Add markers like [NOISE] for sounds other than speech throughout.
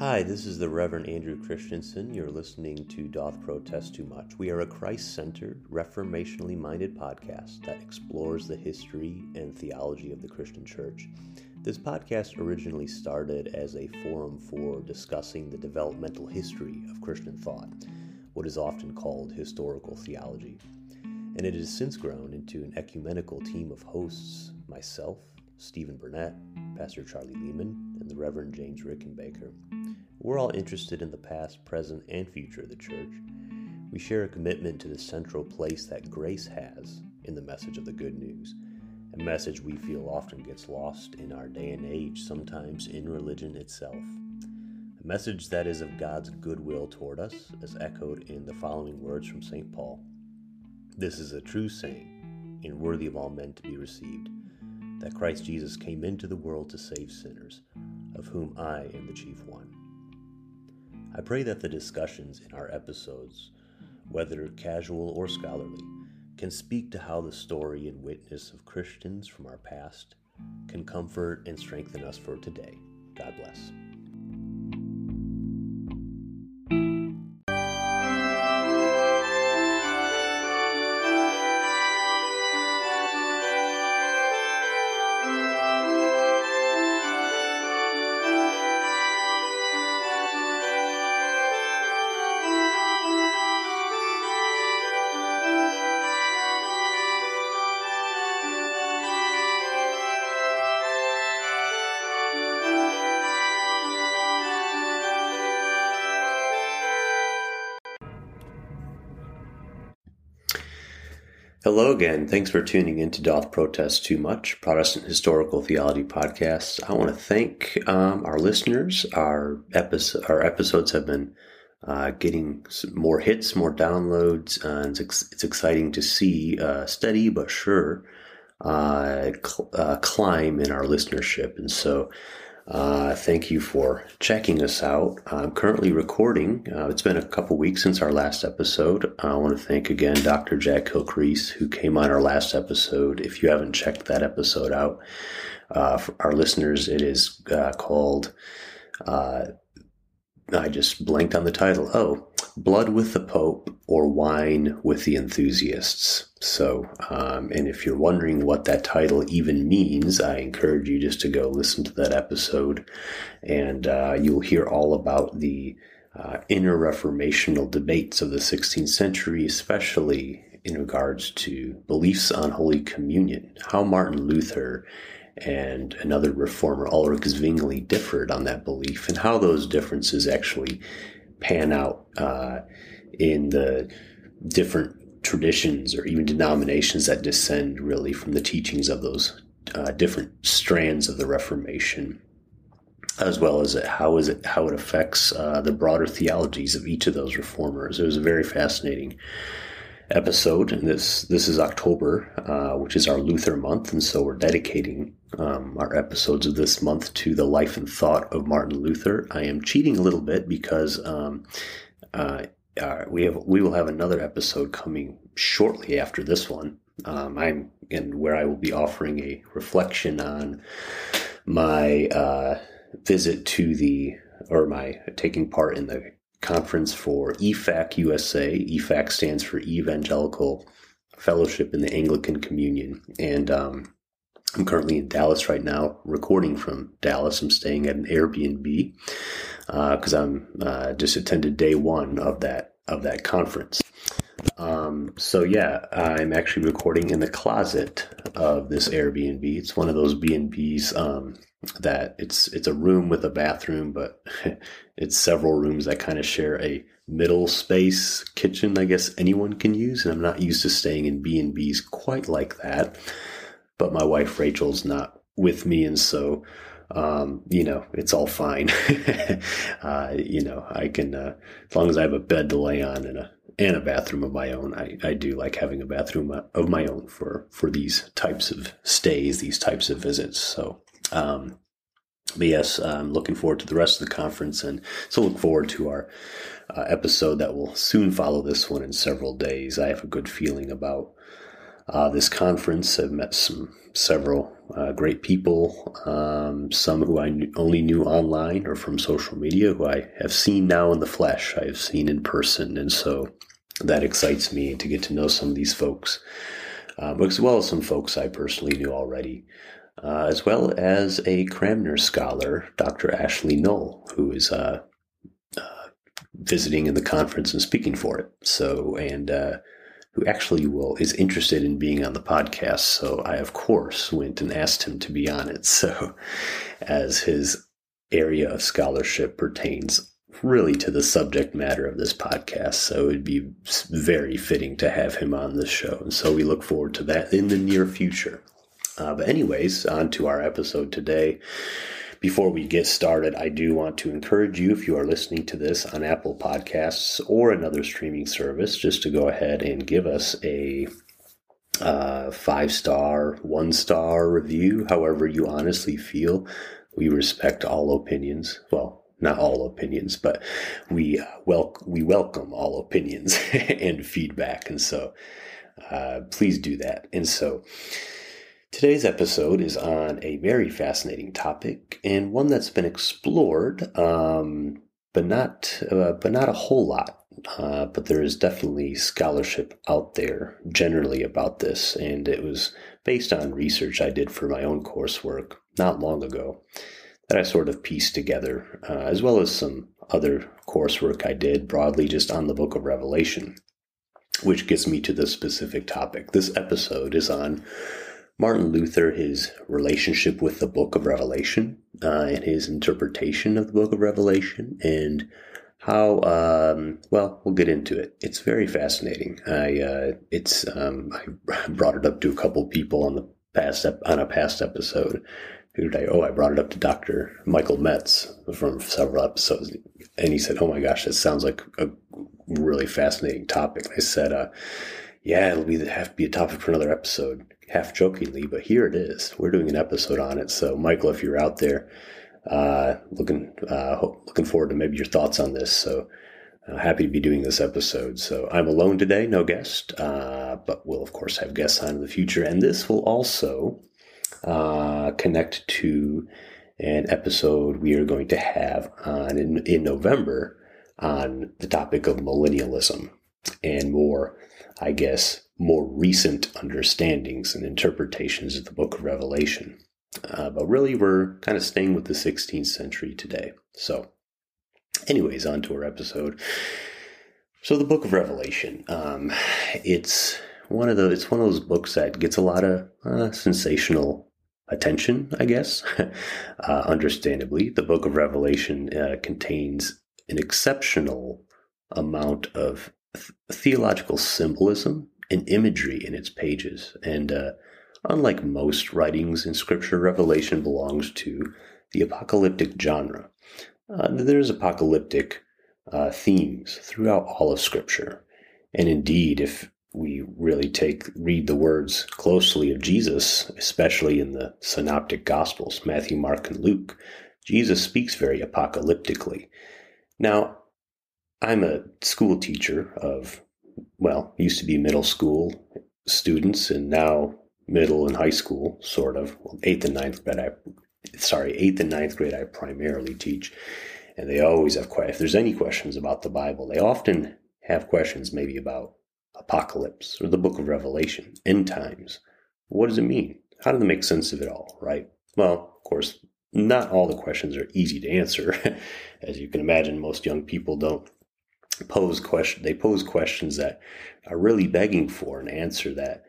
Hi, this is the Reverend Andrew Christensen. You're listening to Doth Protest Too Much. We are a Christ centered, reformationally minded podcast that explores the history and theology of the Christian church. This podcast originally started as a forum for discussing the developmental history of Christian thought, what is often called historical theology. And it has since grown into an ecumenical team of hosts myself, Stephen Burnett, Pastor Charlie Lehman, and the Reverend James Rickenbaker. We're all interested in the past, present, and future of the church. We share a commitment to the central place that grace has in the message of the good news a message we feel often gets lost in our day and age, sometimes in religion itself. A message that is of God's goodwill toward us, as echoed in the following words from St. Paul This is a true saying, and worthy of all men to be received, that Christ Jesus came into the world to save sinners, of whom I am the chief one. I pray that the discussions in our episodes, whether casual or scholarly, can speak to how the story and witness of Christians from our past can comfort and strengthen us for today. God bless. Again. Thanks for tuning in to Doth Protest Too Much, Protestant Historical Theology Podcast. I want to thank um, our listeners. Our, episode, our episodes have been uh, getting more hits, more downloads, uh, and it's, it's, exciting to see uh, steady but sure uh, cl- uh, climb in our listenership. And so uh, thank you for checking us out. I'm currently recording. Uh, it's been a couple weeks since our last episode. I want to thank again Dr. Jack Kilcrease, who came on our last episode. If you haven't checked that episode out, uh, for our listeners, it is uh, called. I just blanked on the title. Oh, Blood with the Pope or Wine with the Enthusiasts. So, um, and if you're wondering what that title even means, I encourage you just to go listen to that episode and uh, you'll hear all about the uh, inner reformational debates of the 16th century, especially in regards to beliefs on Holy Communion, how Martin Luther and another reformer, Ulrich Zwingli, differed on that belief, and how those differences actually pan out uh, in the different traditions or even denominations that descend really from the teachings of those uh, different strands of the Reformation, as well as how is it how it affects uh, the broader theologies of each of those reformers. It was a very fascinating episode, and this this is October, uh, which is our Luther month, and so we're dedicating um, our episodes of this month to the life and thought of Martin Luther. I am cheating a little bit because um, uh, uh, we have we will have another episode coming shortly after this one. Um, I'm and where I will be offering a reflection on my uh, visit to the or my taking part in the conference for EFAC USA. EFAC stands for Evangelical Fellowship in the Anglican Communion, and um, I'm currently in Dallas right now, recording from Dallas. I'm staying at an Airbnb because uh, I'm uh, just attended day one of that of that conference. Um, so yeah, I'm actually recording in the closet of this Airbnb. It's one of those B and B's um, that it's it's a room with a bathroom, but [LAUGHS] it's several rooms that kind of share a middle space kitchen. I guess anyone can use, and I'm not used to staying in B and B's quite like that. But my wife Rachel's not with me, and so um, you know, it's all fine. [LAUGHS] uh, you know, I can, uh, as long as I have a bed to lay on and a, and a bathroom of my own. I, I do like having a bathroom of my own for, for these types of stays, these types of visits. So, um, but yes, I'm looking forward to the rest of the conference and so look forward to our uh, episode that will soon follow this one in several days. I have a good feeling about uh, this conference. I've met some several uh, great people, um, some who I knew, only knew online or from social media, who I have seen now in the flesh. I have seen in person, and so that excites me to get to know some of these folks, um, as well as some folks I personally knew already. Uh, as well as a Cranmer scholar, Dr. Ashley Null, who is uh, uh, visiting in the conference and speaking for it. So, and uh, who actually will is interested in being on the podcast. So I of course went and asked him to be on it. [LAUGHS] So as his area of scholarship pertains really to the subject matter of this podcast. So it'd be very fitting to have him on this show. And so we look forward to that in the near future. Uh, but anyways, on to our episode today. Before we get started, I do want to encourage you, if you are listening to this on Apple Podcasts or another streaming service, just to go ahead and give us a uh, five star, one star review, however you honestly feel. We respect all opinions. Well, not all opinions, but we uh, wel- we welcome all opinions [LAUGHS] and feedback, and so uh, please do that. And so Today's episode is on a very fascinating topic and one that's been explored, um, but not uh, but not a whole lot. Uh, but there is definitely scholarship out there generally about this, and it was based on research I did for my own coursework not long ago that I sort of pieced together, uh, as well as some other coursework I did broadly just on the book of Revelation, which gets me to the specific topic. This episode is on Martin Luther, his relationship with the book of Revelation uh, and his interpretation of the book of Revelation, and how um, well we'll get into it. It's very fascinating. I uh, it's um, I [LAUGHS] brought it up to a couple people on the past ep- on a past episode. Who I? Oh, I brought it up to Doctor Michael Metz from several episodes, and he said, "Oh my gosh, that sounds like a really fascinating topic." I said, uh, "Yeah, it'll be have to be a topic for another episode." Half jokingly, but here it is. We're doing an episode on it. So, Michael, if you're out there, uh, looking uh, looking forward to maybe your thoughts on this. So, uh, happy to be doing this episode. So, I'm alone today, no guest, uh, but we'll of course have guests on in the future, and this will also uh, connect to an episode we are going to have on in, in November on the topic of millennialism and more, I guess, more recent understandings and interpretations of the book of Revelation. Uh, but really, we're kind of staying with the 16th century today. So, anyways, on to our episode. So, the book of Revelation, um, it's one of the it's one of those books that gets a lot of uh, sensational attention, I guess. [LAUGHS] uh, understandably, the book of Revelation uh, contains an exceptional amount of theological symbolism and imagery in its pages. And uh, unlike most writings in Scripture, Revelation belongs to the apocalyptic genre. Uh, there's apocalyptic uh, themes throughout all of Scripture. And indeed, if we really take read the words closely of Jesus, especially in the synoptic gospels, Matthew, Mark, and Luke, Jesus speaks very apocalyptically. Now, I'm a school teacher of well, used to be middle school students and now middle and high school, sort of. Well, eighth and ninth grade, I, sorry, eighth and ninth grade, I primarily teach. And they always have. If there's any questions about the Bible, they often have questions maybe about apocalypse or the book of Revelation, end times. What does it mean? How do they make sense of it all, right? Well, of course, not all the questions are easy to answer. [LAUGHS] As you can imagine, most young people don't pose question they pose questions that are really begging for an answer that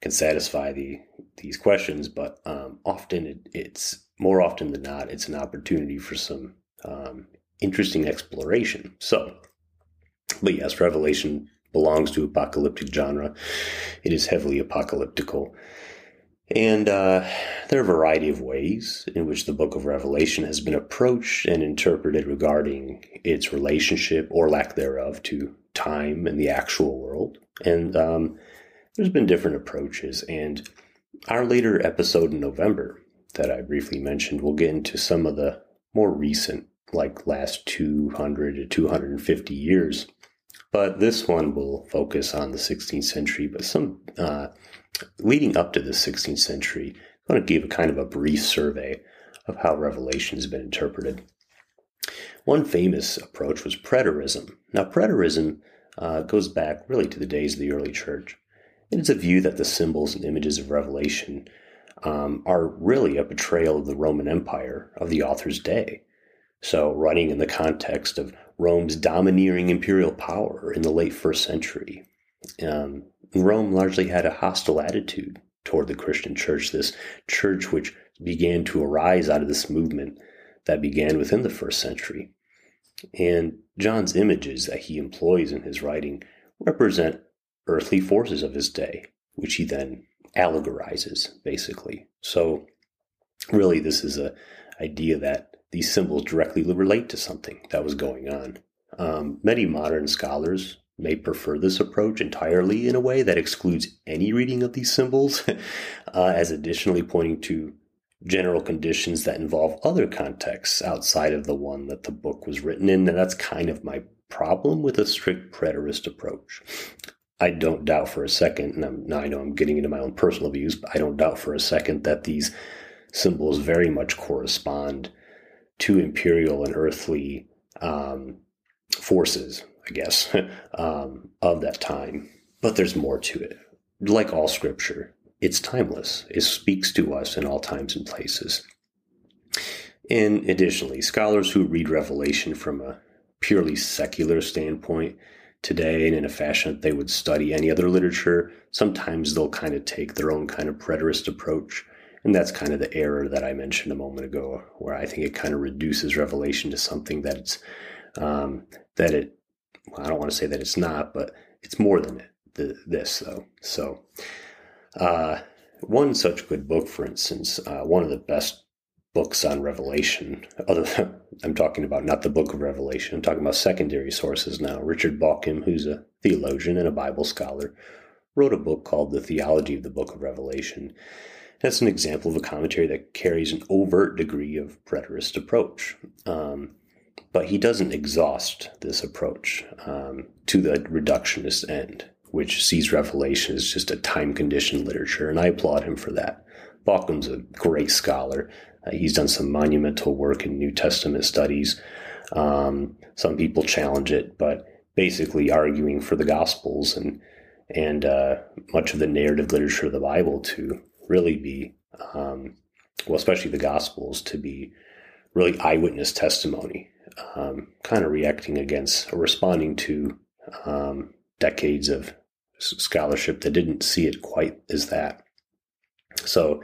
can satisfy the these questions but um, often it, it's more often than not it's an opportunity for some um, interesting exploration. So but yes revelation belongs to apocalyptic genre. It is heavily apocalyptical and uh, there are a variety of ways in which the book of Revelation has been approached and interpreted regarding its relationship or lack thereof to time and the actual world. And um, there's been different approaches. And our later episode in November that I briefly mentioned we'll get into some of the more recent, like last 200 to 250 years But this one will focus on the 16th century, but some uh, leading up to the 16th century. I want to give a kind of a brief survey of how Revelation has been interpreted. One famous approach was preterism. Now, preterism uh, goes back really to the days of the early church. It is a view that the symbols and images of Revelation um, are really a portrayal of the Roman Empire of the author's day. So, running in the context of Rome's domineering imperial power in the late first century, um, Rome largely had a hostile attitude toward the Christian church, this church which began to arise out of this movement that began within the first century. And John's images that he employs in his writing represent earthly forces of his day, which he then allegorizes, basically. So, really, this is a idea that these symbols directly relate to something that was going on. Um, many modern scholars may prefer this approach entirely in a way that excludes any reading of these symbols, [LAUGHS] uh, as additionally pointing to general conditions that involve other contexts outside of the one that the book was written in. And that's kind of my problem with a strict preterist approach. I don't doubt for a second, and I'm, now I know I'm getting into my own personal views, but I don't doubt for a second that these symbols very much correspond to imperial and earthly um, forces, I guess, [LAUGHS] um, of that time. But there's more to it. Like all scripture, it's timeless. It speaks to us in all times and places. And additionally, scholars who read Revelation from a purely secular standpoint today and in a fashion that they would study any other literature, sometimes they'll kind of take their own kind of preterist approach. And that's kind of the error that I mentioned a moment ago, where I think it kind of reduces Revelation to something that it's um, that it. Well, I don't want to say that it's not, but it's more than it, the, this though. So, uh, one such good book, for instance, uh, one of the best books on Revelation, other than, [LAUGHS] I'm talking about not the book of Revelation, I'm talking about secondary sources now. Richard Bauckham, who's a theologian and a Bible scholar, wrote a book called The Theology of the Book of Revelation. That's an example of a commentary that carries an overt degree of preterist approach. Um, but he doesn't exhaust this approach um, to the reductionist end which sees Revelation as just a time conditioned literature, and I applaud him for that. Bauckham's a great scholar. Uh, he's done some monumental work in New Testament studies. Um, some people challenge it, but basically arguing for the Gospels and and uh, much of the narrative literature of the Bible to really be, um, well, especially the Gospels, to be really eyewitness testimony, um, kind of reacting against or responding to um, decades of scholarship that didn't see it quite as that. So,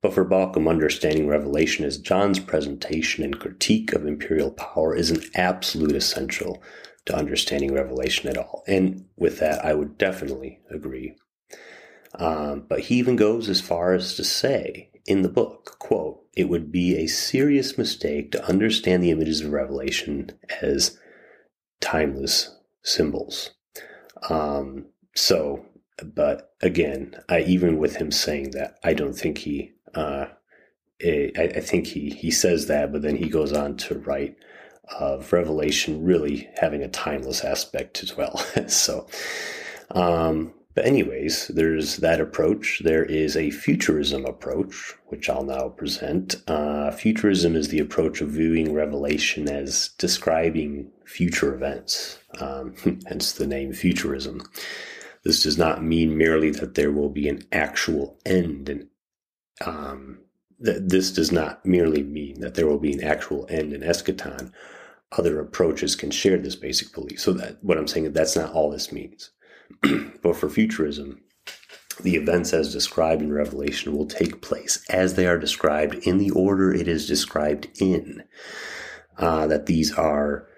but for Bauckham, understanding Revelation as John's presentation and critique of imperial power is an absolute essential to understanding Revelation at all. And with that, I would definitely agree. Um, but he even goes as far as to say in the book, quote, it would be a serious mistake to understand the images of Revelation as timeless symbols. Um, so, but again, I, even with him saying that, I don't think he, uh, I, I think he, he says that, but then he goes on to write of Revelation really having a timeless aspect as well. [LAUGHS] so, um, but anyways, there's that approach. There is a futurism approach, which I'll now present. Uh, futurism is the approach of viewing Revelation as describing future events, um, [LAUGHS] hence the name futurism. This does not mean merely that there will be an actual end and um, that this does not merely mean that there will be an actual end in eschaton. Other approaches can share this basic belief. So that what I'm saying is that's not all this means. [CLEARS THROAT] but for futurism, the events as described in Revelation will take place as they are described in the order it is described in. Uh, that these are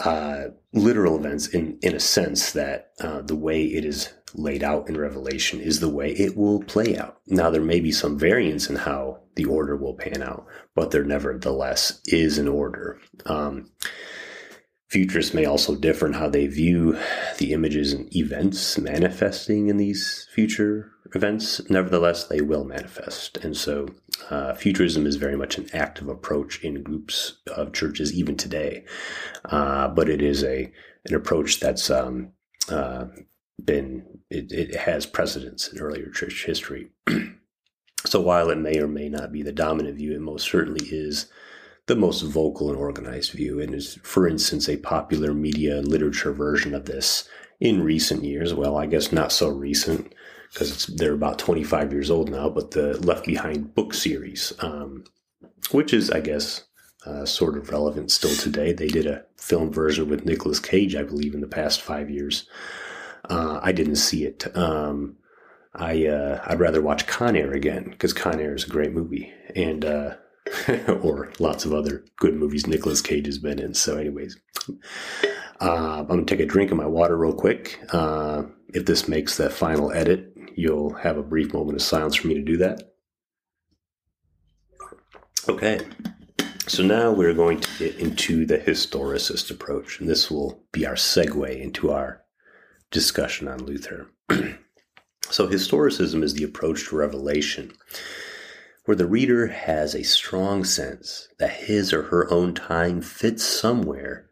uh, literal events in, in a sense that uh, the way it is laid out in Revelation is the way it will play out. Now, there may be some variance in how the order will pan out, but there nevertheless is an order. Um, Futurists may also differ in how they view the images and events manifesting in these future events. Nevertheless, they will manifest. And so, uh, futurism is very much an active approach in groups of churches even today. Uh, but it is a an approach that's um, uh, been it, it has precedence in earlier church history. [CLEARS THROAT] so while it may or may not be the dominant view, it most certainly is the most vocal and organized view, and is, for instance, a popular media and literature version of this in recent years. Well, I guess not so recent because they're about 25 years old now, but the Left Behind book series, um, which is, I guess, uh, sort of relevant still today. They did a film version with Nicolas Cage, I believe, in the past five years. Uh, I didn't see it. Um, I uh, I'd rather watch Con Air again because Con Air is a great movie, and uh, [LAUGHS] or lots of other good movies Nicolas Cage has been in. So, anyways, uh, I'm gonna take a drink of my water real quick. Uh, if this makes the final edit, you'll have a brief moment of silence for me to do that. Okay. So now we're going to get into the historicist approach, and this will be our segue into our discussion on Luther. [CLEARS THROAT] so, historicism is the approach to revelation where the reader has a strong sense that his or her own time fits somewhere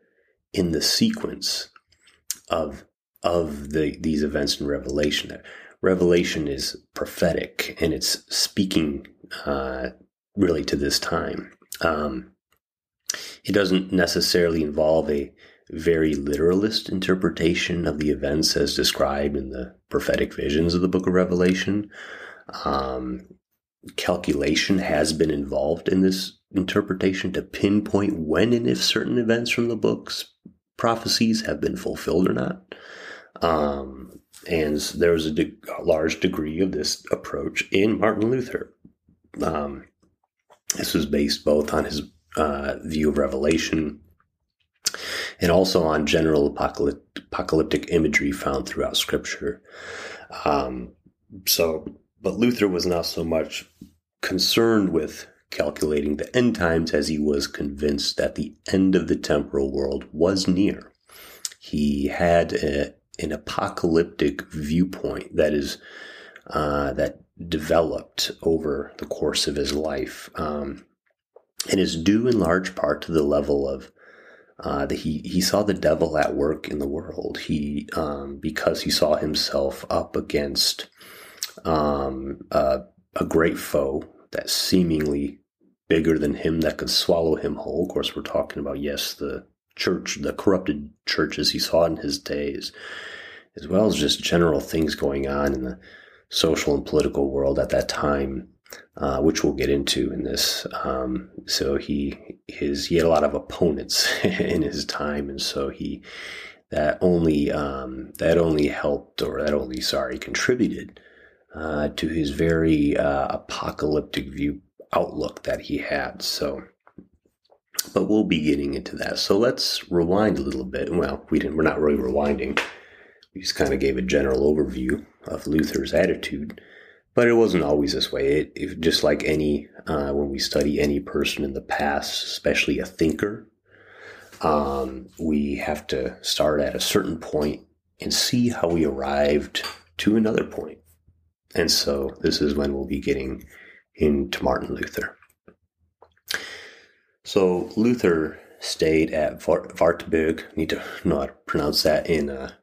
in the sequence of of the these events in Revelation. That Revelation is prophetic and it's speaking uh, really to this time. Um, it doesn't necessarily involve a very literalist interpretation of the events as described in the prophetic visions of the book of Revelation. Um, calculation has been involved in this interpretation to pinpoint when and if certain events from the book's prophecies have been fulfilled or not. Um, and there was a, de- a, large degree of this approach in Martin Luther. Um, this was based both on his uh, view of Revelation and also on general apocalyptic imagery found throughout Scripture. Um, so but Luther was not so much concerned with calculating the end times as he was convinced that the end of the temporal world was near. He had a, an apocalyptic viewpoint that is uh, that developed over the course of his life, um, and is due in large part to the level of uh, that he he saw the devil at work in the world. He um, because he saw himself up against um, uh, a great foe that's seemingly bigger than him that could swallow him whole. Of course, we're talking about, yes, the church, the corrupted churches he saw in his days, as well as just general things going on in the social and political world at that time, uh, which we'll get into in this. Um, so he his he had a lot of opponents [LAUGHS] in his time, and so he that only um, that only helped or that only sorry contributed uh, to his very uh, apocalyptic view outlook that he had. So, but we'll be getting into that. So let's rewind a little bit. Well, we didn't. We're not really rewinding. We just kind of gave a general overview of Luther's attitude, but it wasn't always this way. It, it just like any uh, when we study any person in the past, especially a thinker, um, we have to start at a certain point and see how we arrived to another point. And so this is when we'll be getting into Martin Luther. So Luther stayed at Wartburg. Need to know how to pronounce that in a,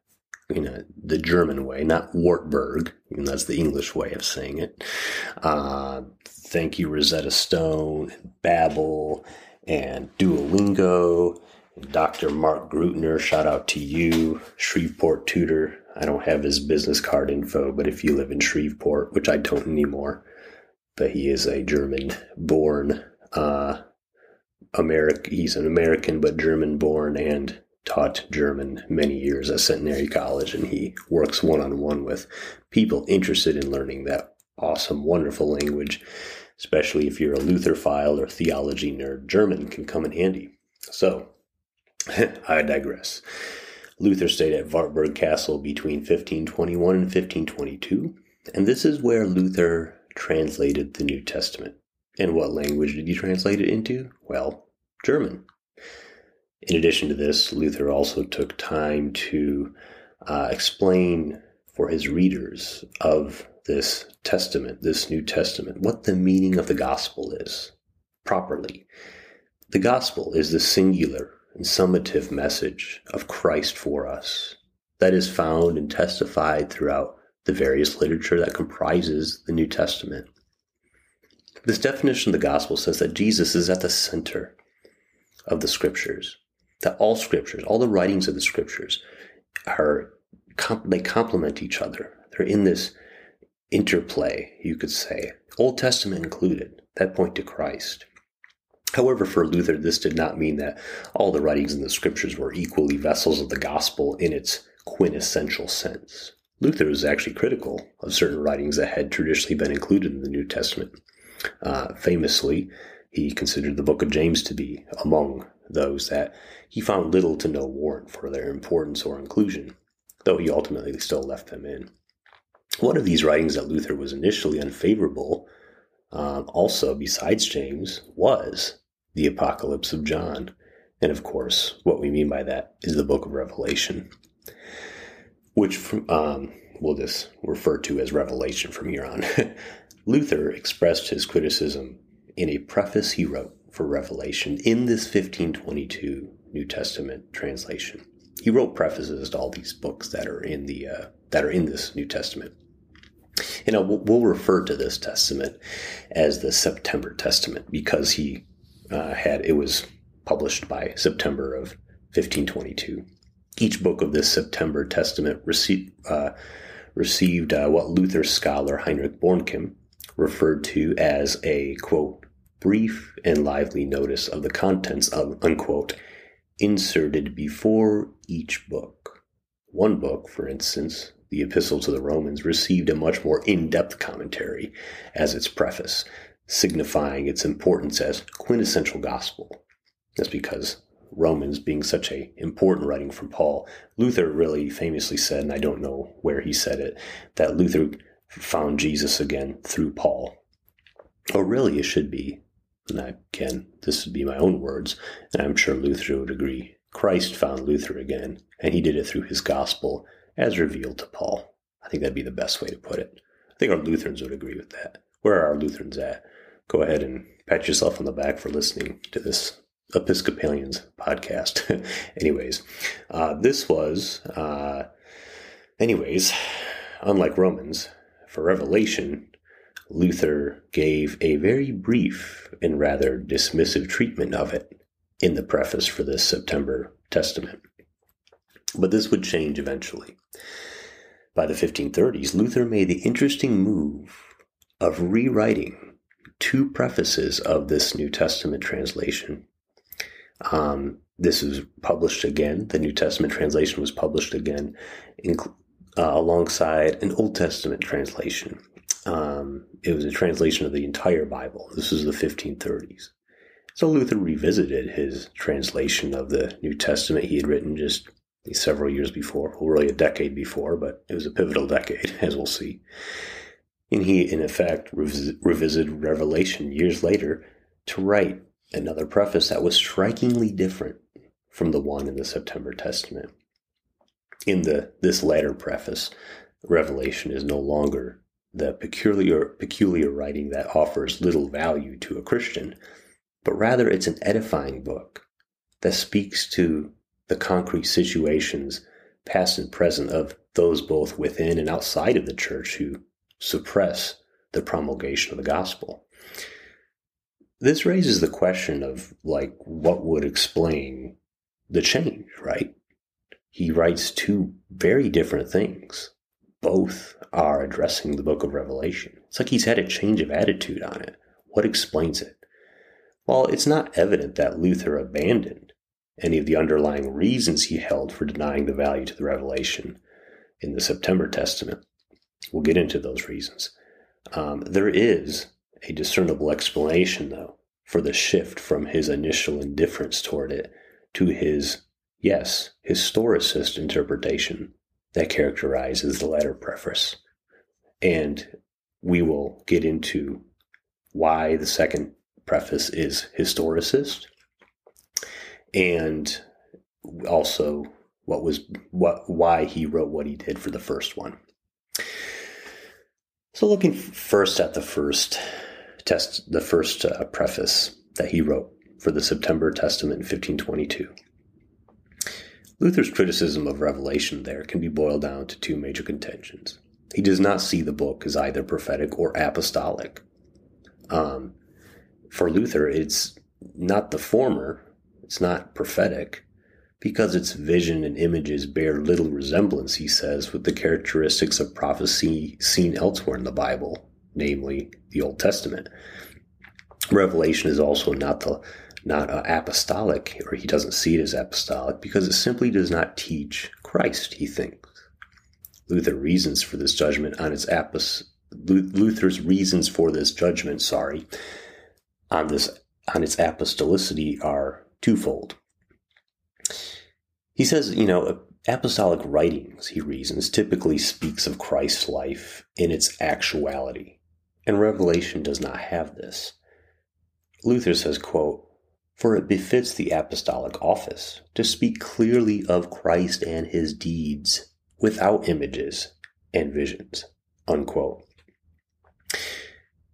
in a, the German way, not Wartburg. And that's the English way of saying it. Uh, thank you, Rosetta Stone, Babbel, and Duolingo, Dr. Mark Grutner. Shout out to you, Shreveport tutor. I don't have his business card info, but if you live in Shreveport, which I don't anymore, but he is a German born, uh, American, he's an American, but German born and taught German many years at Centenary College. And he works one on one with people interested in learning that awesome, wonderful language, especially if you're a Lutherphile or theology nerd. German can come in handy. So [LAUGHS] I digress. Luther stayed at Wartburg Castle between 1521 and 1522, and this is where Luther translated the New Testament. And what language did he translate it into? Well, German. In addition to this, Luther also took time to uh, explain for his readers of this testament, this New Testament, what the meaning of the gospel is properly. The gospel is the singular and summative message of Christ for us that is found and testified throughout the various literature that comprises the New Testament. This definition of the gospel says that Jesus is at the center of the scriptures, that all scriptures, all the writings of the scriptures are, they complement each other. They're in this interplay, you could say, Old Testament included, that point to Christ. However, for Luther, this did not mean that all the writings in the scriptures were equally vessels of the gospel in its quintessential sense. Luther was actually critical of certain writings that had traditionally been included in the New Testament. Uh, famously, he considered the book of James to be among those that he found little to no warrant for their importance or inclusion, though he ultimately still left them in. One of these writings that Luther was initially unfavorable, um, also besides James, was the Apocalypse of John. And of course, what we mean by that is the book of Revelation, which um, we'll just refer to as Revelation from here on. [LAUGHS] Luther expressed his criticism in a preface he wrote for Revelation in this 1522 New Testament translation. He wrote prefaces to all these books that are in the uh, that are in this New Testament. You know, we'll refer to this testament as the September Testament because he uh, had it was published by September of 1522. Each book of this September Testament received uh, received uh, what Luther scholar Heinrich Bornkamm referred to as a quote, brief and lively notice of the contents of unquote, inserted before each book. One book, for instance, the Epistle to the Romans, received a much more in depth commentary as its preface, signifying its importance as quintessential gospel. That's because Romans being such a important writing from Paul, Luther really famously said, and I don't know where he said it, that Luther found Jesus again through Paul. Or really, it should be, and again, this would be my own words, and I'm sure Luther would agree. Christ found Luther again, and he did it through his gospel as revealed to Paul. I think that'd be the best way to put it. I think our Lutherans would agree with that. Where are our Lutherans at? Go ahead and pat yourself on the back for listening to this Episcopalians podcast. [LAUGHS] anyways, uh, this was, uh, anyways, unlike Romans, for Revelation, Luther gave a very brief and rather dismissive treatment of it in the preface for this September Testament. But this would change eventually. By the 1530s, Luther made the interesting move of rewriting two prefaces of this New Testament translation. Um, this was published again. The New Testament translation was published again, uh, alongside an Old Testament translation. Um, it was a translation of the entire Bible. This was the 1530s. So Luther revisited his translation of the New Testament he had written just several years before, well, really a decade before, but it was a pivotal decade, [LAUGHS] as we'll see. And he, in effect, revis- revisited Revelation years later to write another preface that was strikingly different from the one in the September Testament in the this latter preface, Revelation is no longer the peculiar peculiar writing that offers little value to a Christian, but rather it's an edifying book that speaks to the concrete situations, past and present, of those both within and outside of the church who suppress the promulgation of the gospel. This raises the question of like what would explain the change, right? he writes two very different things. Both are addressing the book of Revelation. It's like he's had a change of attitude on it. What explains it? Well, it's not evident that Luther abandoned any of the underlying reasons he held for denying the value to the revelation in the September Testament. We'll get into those reasons. Um, there is a discernible explanation, though, for the shift from his initial indifference toward it to his yes, historicist interpretation that characterizes the latter preface. And we will get into why the second preface is historicist and also what was what why he wrote what he did for the first one. So looking first at the first test, the first uh, preface that he wrote for the September Testament in 1522. Luther's criticism of Revelation there can be boiled down to two major contentions. He does not see the book as either prophetic or apostolic. Um, for Luther, it's not the former, it's not prophetic, because its vision and images bear little resemblance, he says, with the characteristics of prophecy seen elsewhere in the Bible, namely the Old Testament. Revelation is also not the not uh, apostolic, or he doesn't see it as apostolic, because it simply does not teach Christ, he thinks. Luther reasons for this judgment on its apos- Luther's reasons for this judgment, sorry, on this on its apostolicity are twofold. He says, you know, apostolic writings, he reasons, typically speaks of Christ's life in its actuality, and Revelation does not have this. Luther says, quote, For it befits the apostolic office to speak clearly of Christ and his deeds without images and visions, unquote.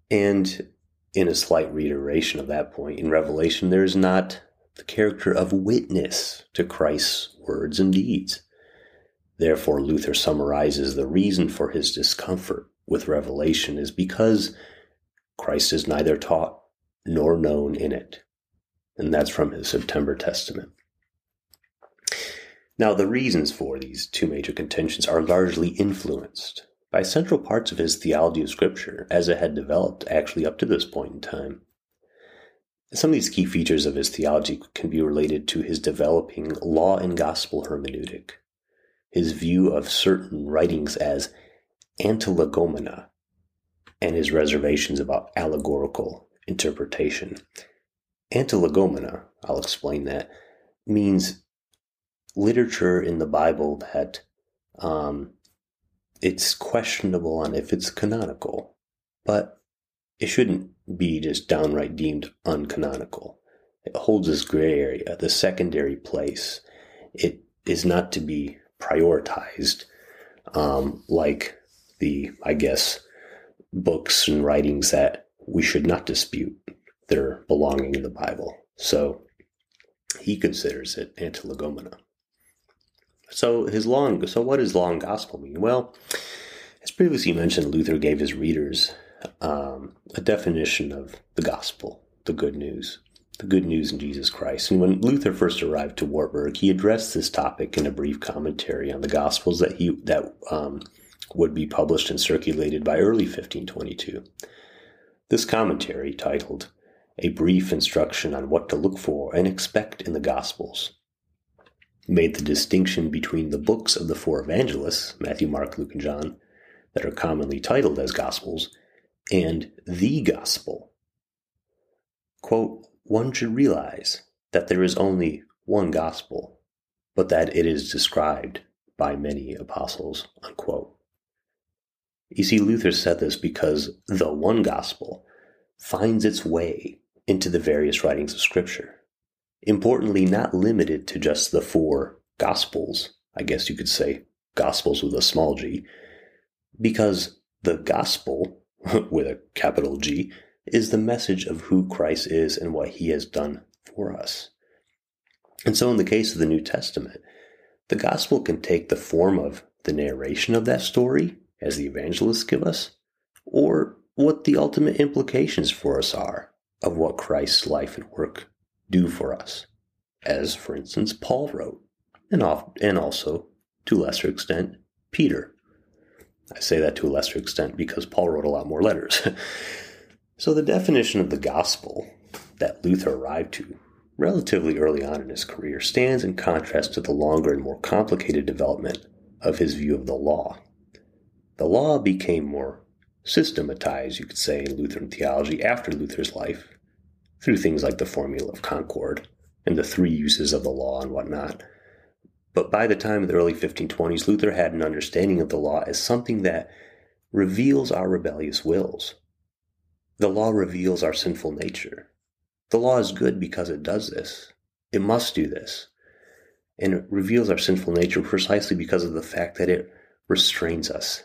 And in a slight reiteration of that point, in Revelation, there is not the character of witness to Christ's words and deeds. Therefore, Luther summarizes the reason for his discomfort with Revelation is because Christ is neither taught nor known in it. And that's from his September Testament. Now, the reasons for these two major contentions are largely influenced by central parts of his theology of Scripture as it had developed actually up to this point in time. Some of these key features of his theology can be related to his developing law and gospel hermeneutic, his view of certain writings as antilegomena, and his reservations about allegorical interpretation. Antilegomena, I'll explain that, means literature in the Bible that um, it's questionable on if it's canonical, but it shouldn't be just downright deemed uncanonical. It holds this gray area, the secondary place. It is not to be prioritized um, like the, I guess, books and writings that we should not dispute their belonging in the Bible. So he considers it antilegomena. So his long so what does long gospel mean? Well, as previously mentioned, Luther gave his readers um, a definition of the gospel, the good news, the good news in Jesus Christ. And when Luther first arrived to Wartburg, he addressed this topic in a brief commentary on the Gospels that he that um, would be published and circulated by early 1522. This commentary, titled "A Brief Instruction on What to Look for and Expect in the Gospels," made the distinction between the books of the four evangelists, Matthew, Mark, Luke, and John, that are commonly titled as Gospels, and the gospel. Quote, one should realize that there is only one gospel, but that it is described by many apostles. Unquote. You see, Luther said this because the one gospel finds its way into the various writings of Scripture. Importantly, not limited to just the four gospels, I guess you could say, gospels with a small g, because the gospel [LAUGHS] with a capital G, is the message of who Christ is and what he has done for us. And so, in the case of the New Testament, the gospel can take the form of the narration of that story, as the evangelists give us, or what the ultimate implications for us are of what Christ's life and work do for us, as, for instance, Paul wrote, and, also, to lesser extent, Peter. I say that to a lesser extent because Paul wrote a lot more letters. [LAUGHS] so, the definition of the gospel that Luther arrived to relatively early on in his career stands in contrast to the longer and more complicated development of his view of the law. The law became more systematized, you could say, in Lutheran theology after Luther's life through things like the Formula of Concord and the three uses of the law and whatnot. But by the time of the early 1520s, Luther had an understanding of the law as something that reveals our rebellious wills. The law reveals our sinful nature. The law is good because it does this, It must do this. And it reveals our sinful nature precisely because of the fact that it restrains us.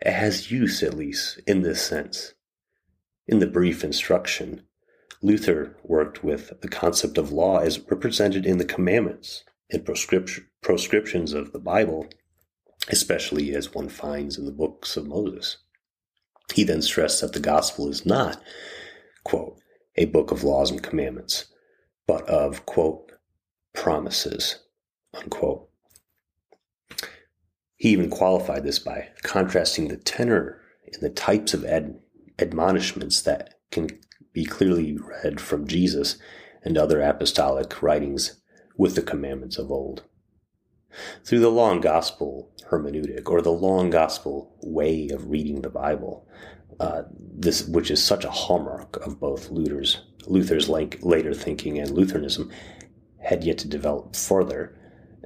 It has use, at least, in this sense. In the brief instruction, Luther worked with the concept of law as represented in the commandments and proscriptions of the Bible, especially as one finds in the books of Moses. He then stressed that the gospel is not, quote, a book of laws and commandments, but of, quote, promises, unquote. He even qualified this by contrasting the tenor and the types of ad- admonishments that can be clearly read from Jesus and other apostolic writings with the commandments of old. Through the law gospel hermeneutic or the law gospel way of reading the Bible, uh, this which is such a hallmark of both Luther's Luther's like later thinking and Lutheranism, had yet to develop further.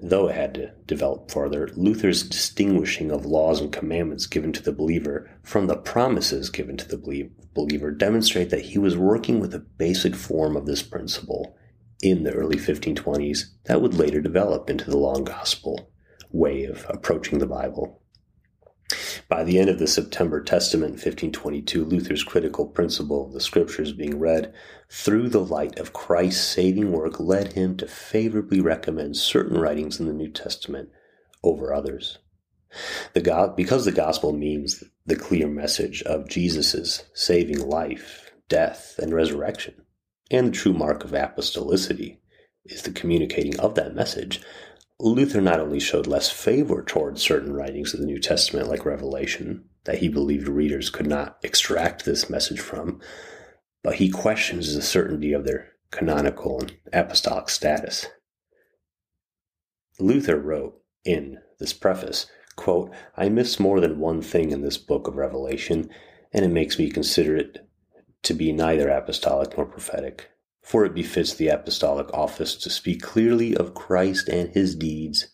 Though it had to develop further, Luther's distinguishing of laws and commandments given to the believer from the promises given to the believer demonstrate that he was working with a basic form of this principle in the early 1520s that would later develop into the law gospel way of approaching the Bible. By the end of the September Testament, 1522, Luther's critical principle of the scriptures being read through the light of Christ's saving work led him to favorably recommend certain writings in the New Testament over others. The because the gospel means the clear message of Jesus' saving life, death, and resurrection, and the true mark of apostolicity is the communicating of that message, Luther not only showed less favor towards certain writings of the New Testament, like Revelation, that he believed readers could not extract this message from, but he questions the certainty of their canonical and apostolic status. Luther wrote in this preface, quote, I miss more than one thing in this book of Revelation, and it makes me consider it to be neither apostolic nor prophetic. For it befits the apostolic office to speak clearly of Christ and his deeds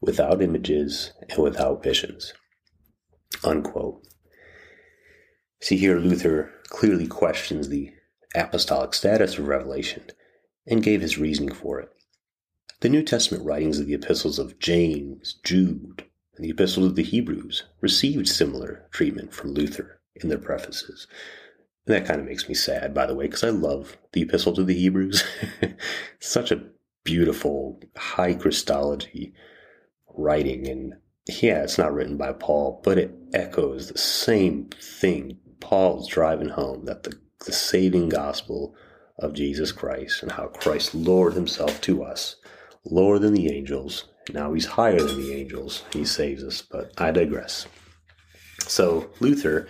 without images and without visions. Unquote. See here, Luther clearly questions the apostolic status of Revelation and gave his reasoning for it. The New Testament writings of the epistles of James, Jude, and the epistles of the Hebrews received similar treatment from Luther in their prefaces. And that kind of makes me sad, by the way, because I love the Epistle to the Hebrews. [LAUGHS] Such a beautiful, high Christology writing. And yeah, it's not written by Paul, but it echoes the same thing Paul's driving home that the, the saving gospel of Jesus Christ and how Christ lowered himself to us, lower than the angels. Now he's higher than the angels. He saves us, but I digress. So Luther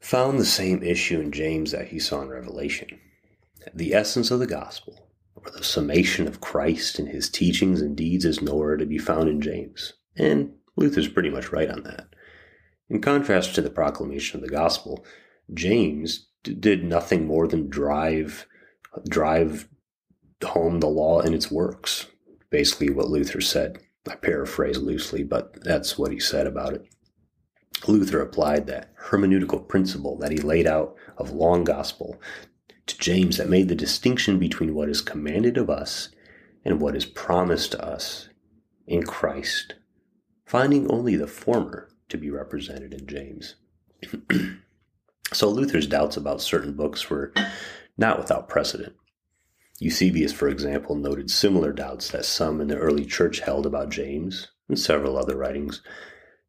found the same issue in James that he saw in Revelation. The essence of the gospel, or the summation of Christ and his teachings and deeds, is nowhere to be found in James. And Luther's pretty much right on that. In contrast to the proclamation of the gospel, James d- did nothing more than drive drive home the law and its works. Basically, what Luther said. I paraphrase loosely, but that's what he said about it. Luther applied that hermeneutical principle that he laid out of law gospel to James that made the distinction between what is commanded of us and what is promised to us in Christ, finding only the former to be represented in James. [CLEARS THROAT] so Luther's doubts about certain books were not without precedent. Eusebius, for example, noted similar doubts that some in the early church held about James and several other writings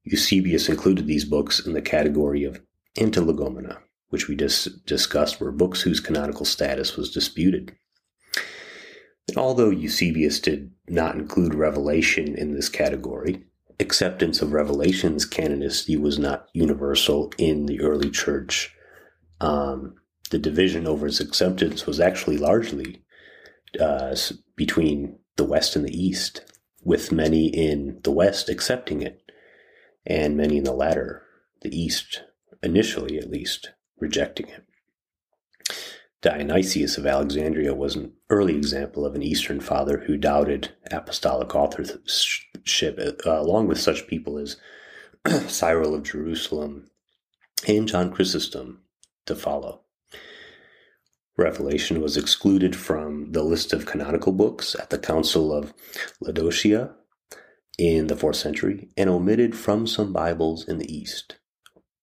Eusebius included these books in the category of antilegomena, which we just discussed were books whose canonical status was disputed. And although Eusebius did not include Revelation in this category, acceptance of Revelation's canonicity was not universal in the early church. Um, the division over its acceptance was actually largely uh, between the West and the East, with many in the West accepting it and many in the latter, the East, initially at least, rejecting it. Dionysius of Alexandria was an early example of an Eastern father who doubted apostolic authorship, uh, along with such people as [CLEARS THROAT] Cyril of Jerusalem and John Chrysostom to follow. Revelation was excluded from the list of canonical books at the Council of Laodicea in the 4th century and omitted from some Bibles in the East.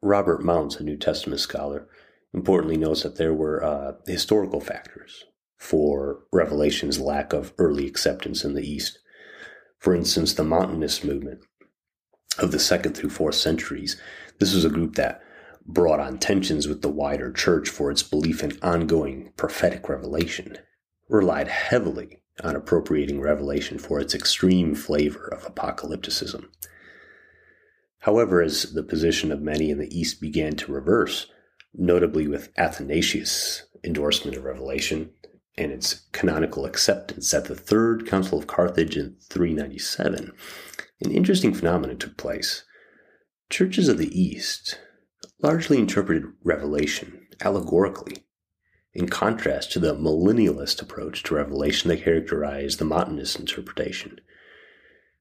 Robert Mounce, a New Testament scholar, importantly notes that there were uh, historical factors for Revelation's lack of early acceptance in the East. For instance, the Montanist movement of the second through fourth centuries. This was a group that brought on tensions with the wider church for its belief in ongoing prophetic revelation, relied heavily on appropriating revelation for its extreme flavor of apocalypticism. However, as the position of many in the East began to reverse, notably with Athanasius' endorsement of revelation and its canonical acceptance at the Third Council of Carthage in 397, an interesting phenomenon took place. Churches of the East largely interpreted revelation allegorically, in contrast to the millennialist approach to revelation that characterized the Montanist interpretation.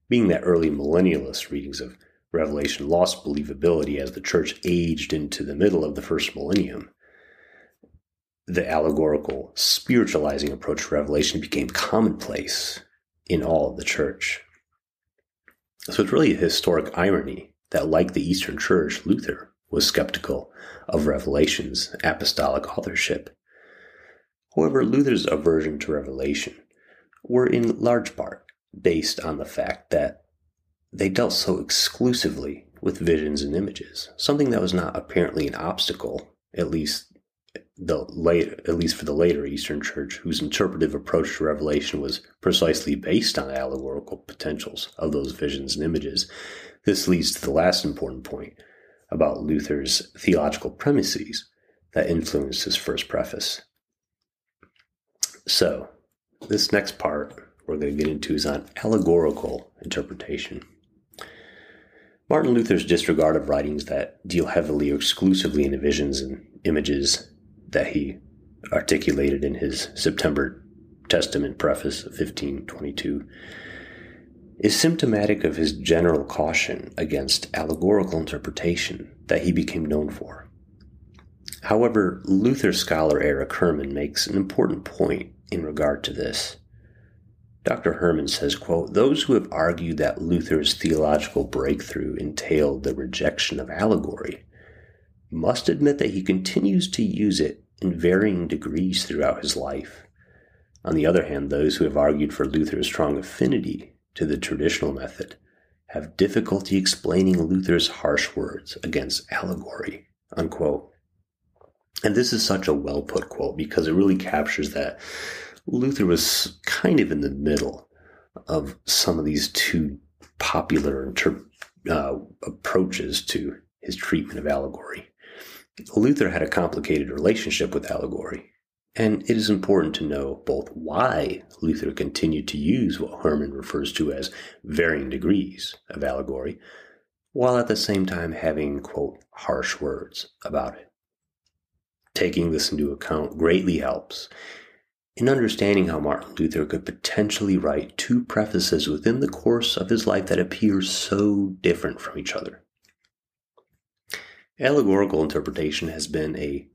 Being that early millennialist readings of Revelation lost believability as the church aged into the middle of the first millennium. The allegorical, spiritualizing approach to Revelation became commonplace in all of the church. So it's really a historic irony that, like the Eastern Church, Luther was skeptical of Revelation's apostolic authorship. However, Luther's aversion to Revelation were in large part based on the fact that they dealt so exclusively with visions and images, something that was not apparently an obstacle, at least the late, at least for the later Eastern Church, whose interpretive approach to Revelation was precisely based on allegorical potentials of those visions and images. This leads to the last important point about Luther's theological premises that influenced his first preface. So, this next part we're going to get into is on allegorical interpretation. Martin Luther's disregard of writings that deal heavily or exclusively in the visions and images that he articulated in his September Testament preface of 1522 is symptomatic of his general caution against allegorical interpretation that he became known for. However, Luther scholar Erik Herrmann makes an important point in regard to this. Dr. Herrmann says, quote, Those who have argued that Luther's theological breakthrough entailed the rejection of allegory must admit that he continues to use it in varying degrees throughout his life. On the other hand, those who have argued for Luther's strong affinity to the traditional method have difficulty explaining Luther's harsh words against allegory. Unquote. And this is such a well put quote because it really captures that Luther was kind of in the middle of some of these two popular inter- uh, approaches to his treatment of allegory. Luther had a complicated relationship with allegory, and it is important to know both why Luther continued to use what Herrmann refers to as varying degrees of allegory, while at the same time having, quote, harsh words about it. Taking this into account greatly helps in understanding how Martin Luther could potentially write two prefaces within the course of his life that appear so different from each other. Allegorical interpretation has been a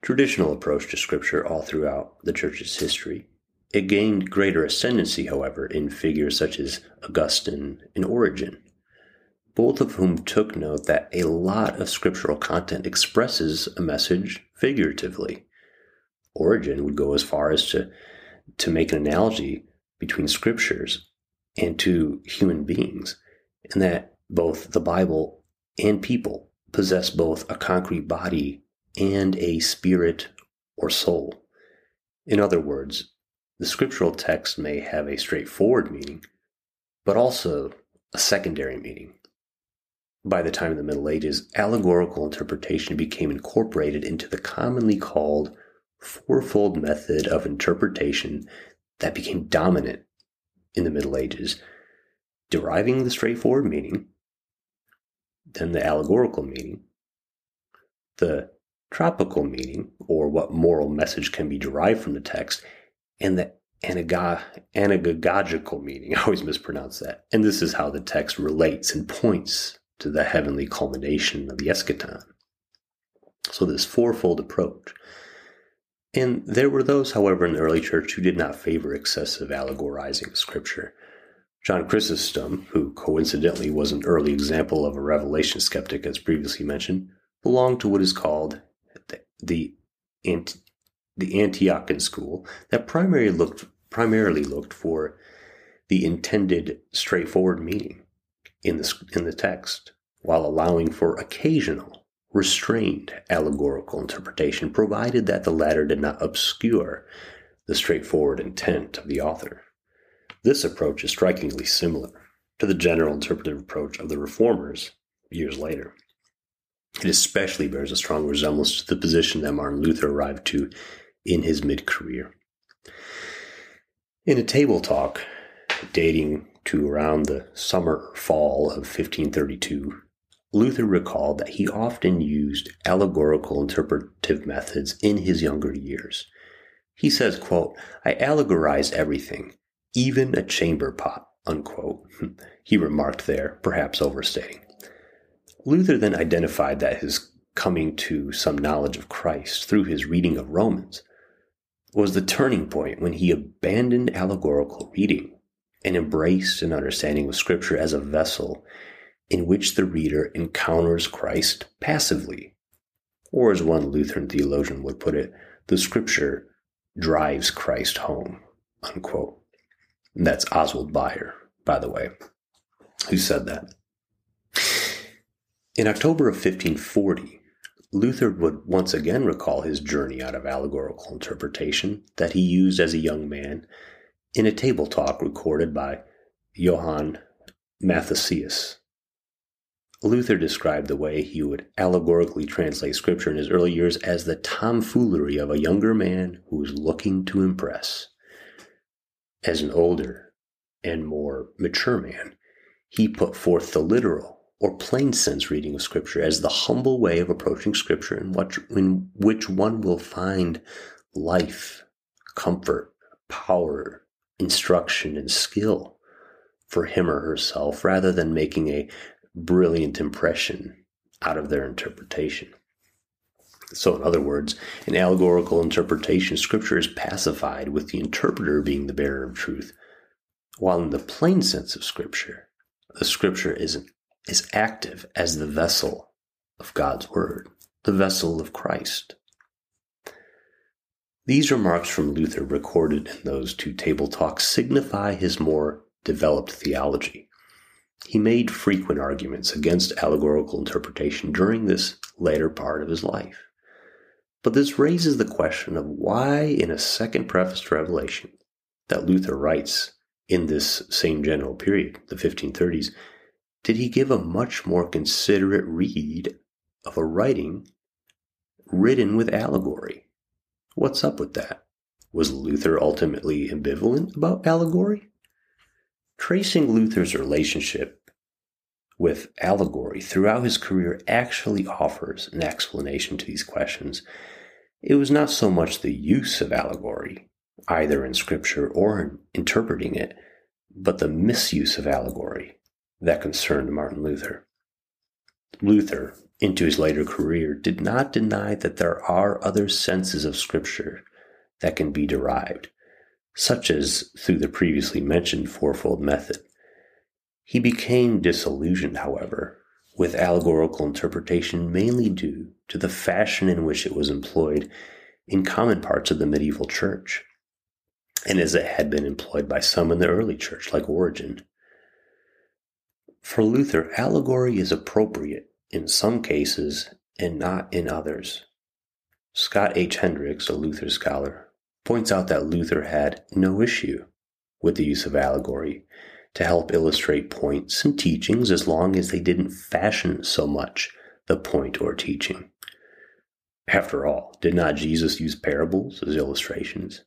traditional approach to Scripture all throughout the Church's history. It gained greater ascendancy, however, in figures such as Augustine and Origen, both of whom took note that a lot of scriptural content expresses a message figuratively Origen would go as far as to, to make an analogy between scriptures and to human beings, and that both the Bible and people possess both a concrete body and a spirit or soul. In other words, the scriptural text may have a straightforward meaning, but also a secondary meaning. By the time of the Middle Ages, allegorical interpretation became incorporated into the commonly called fourfold method of interpretation that became dominant in the Middle Ages, deriving the straightforward meaning, then the allegorical meaning, the tropical meaning, or what moral message can be derived from the text, and the anagogical meaning. [LAUGHS] I always mispronounce that. And this is how the text relates and points to the heavenly culmination of the eschaton. So, this fourfold approach And there were those, however, in the early church who did not favor excessive allegorizing of Scripture. John Chrysostom, who coincidentally was an early example of a revelation skeptic, as previously mentioned, belonged to what is called the, the, the Antiochian school that primarily looked, primarily looked for the intended straightforward meaning in the, in the text, while allowing for occasional, restrained allegorical interpretation, provided that the latter did not obscure the straightforward intent of the author. This approach is strikingly similar to the general interpretive approach of the Reformers years later. It especially bears a strong resemblance to the position that Martin Luther arrived to in his mid career. In a table talk dating to around the summer fall of 1532, Luther recalled that he often used allegorical interpretive methods in his younger years. He says, quote, I allegorize everything, even a chamber pot, unquote. [LAUGHS] he remarked there, perhaps overstating. Luther then identified that his coming to some knowledge of Christ through his reading of Romans was the turning point when he abandoned allegorical reading and embraced an understanding of Scripture as a vessel in which the reader encounters Christ passively. Or, as one Lutheran theologian would put it, the Scripture drives Christ home. Unquote. And that's Oswald Bayer, by the way, who said that. In October of 1540, Luther would once again recall his journey out of allegorical interpretation that he used as a young man in a table talk recorded by Johann Mathesius. Luther described the way he would allegorically translate scripture in his early years as the tomfoolery of a younger man who was looking to impress. As an older and more mature man, he put forth the literal or plain sense reading of scripture as the humble way of approaching scripture in, what, in which one will find life, comfort, power, instruction and skill for him or herself rather than making a brilliant impression out of their interpretation. So, in other words, in allegorical interpretation, scripture is pacified with the interpreter being the bearer of truth, while in the plain sense of scripture, the scripture is, is active as the vessel of God's word, the vessel of Christ. These remarks from Luther, recorded in those two table talks, signify his more developed theology. He made frequent arguments against allegorical interpretation during this later part of his life. But this raises the question of why, in a second preface to Revelation that Luther writes in this same general period, the 1530s, did he give a much more considerate read of a writing written with allegory? What's up with that? Was Luther ultimately ambivalent about allegory? Tracing Luther's relationship with allegory throughout his career actually offers an explanation to these questions. It was not so much the use of allegory, either in scripture or in interpreting it, but the misuse of allegory that concerned Martin Luther. Luther, into his later career did not deny that there are other senses of Scripture that can be derived, such as through the previously mentioned fourfold method. He became disillusioned, however, with allegorical interpretation mainly due to the fashion in which it was employed in common parts of the medieval church, and as it had been employed by some in the early church, like Origen. For Luther, allegory is appropriate in some cases and not in others. Scott H. Hendrix, a Luther scholar, points out that Luther had no issue with the use of allegory to help illustrate points and teachings as long as they didn't fashion so much the point or teaching. After all, did not Jesus use parables as illustrations?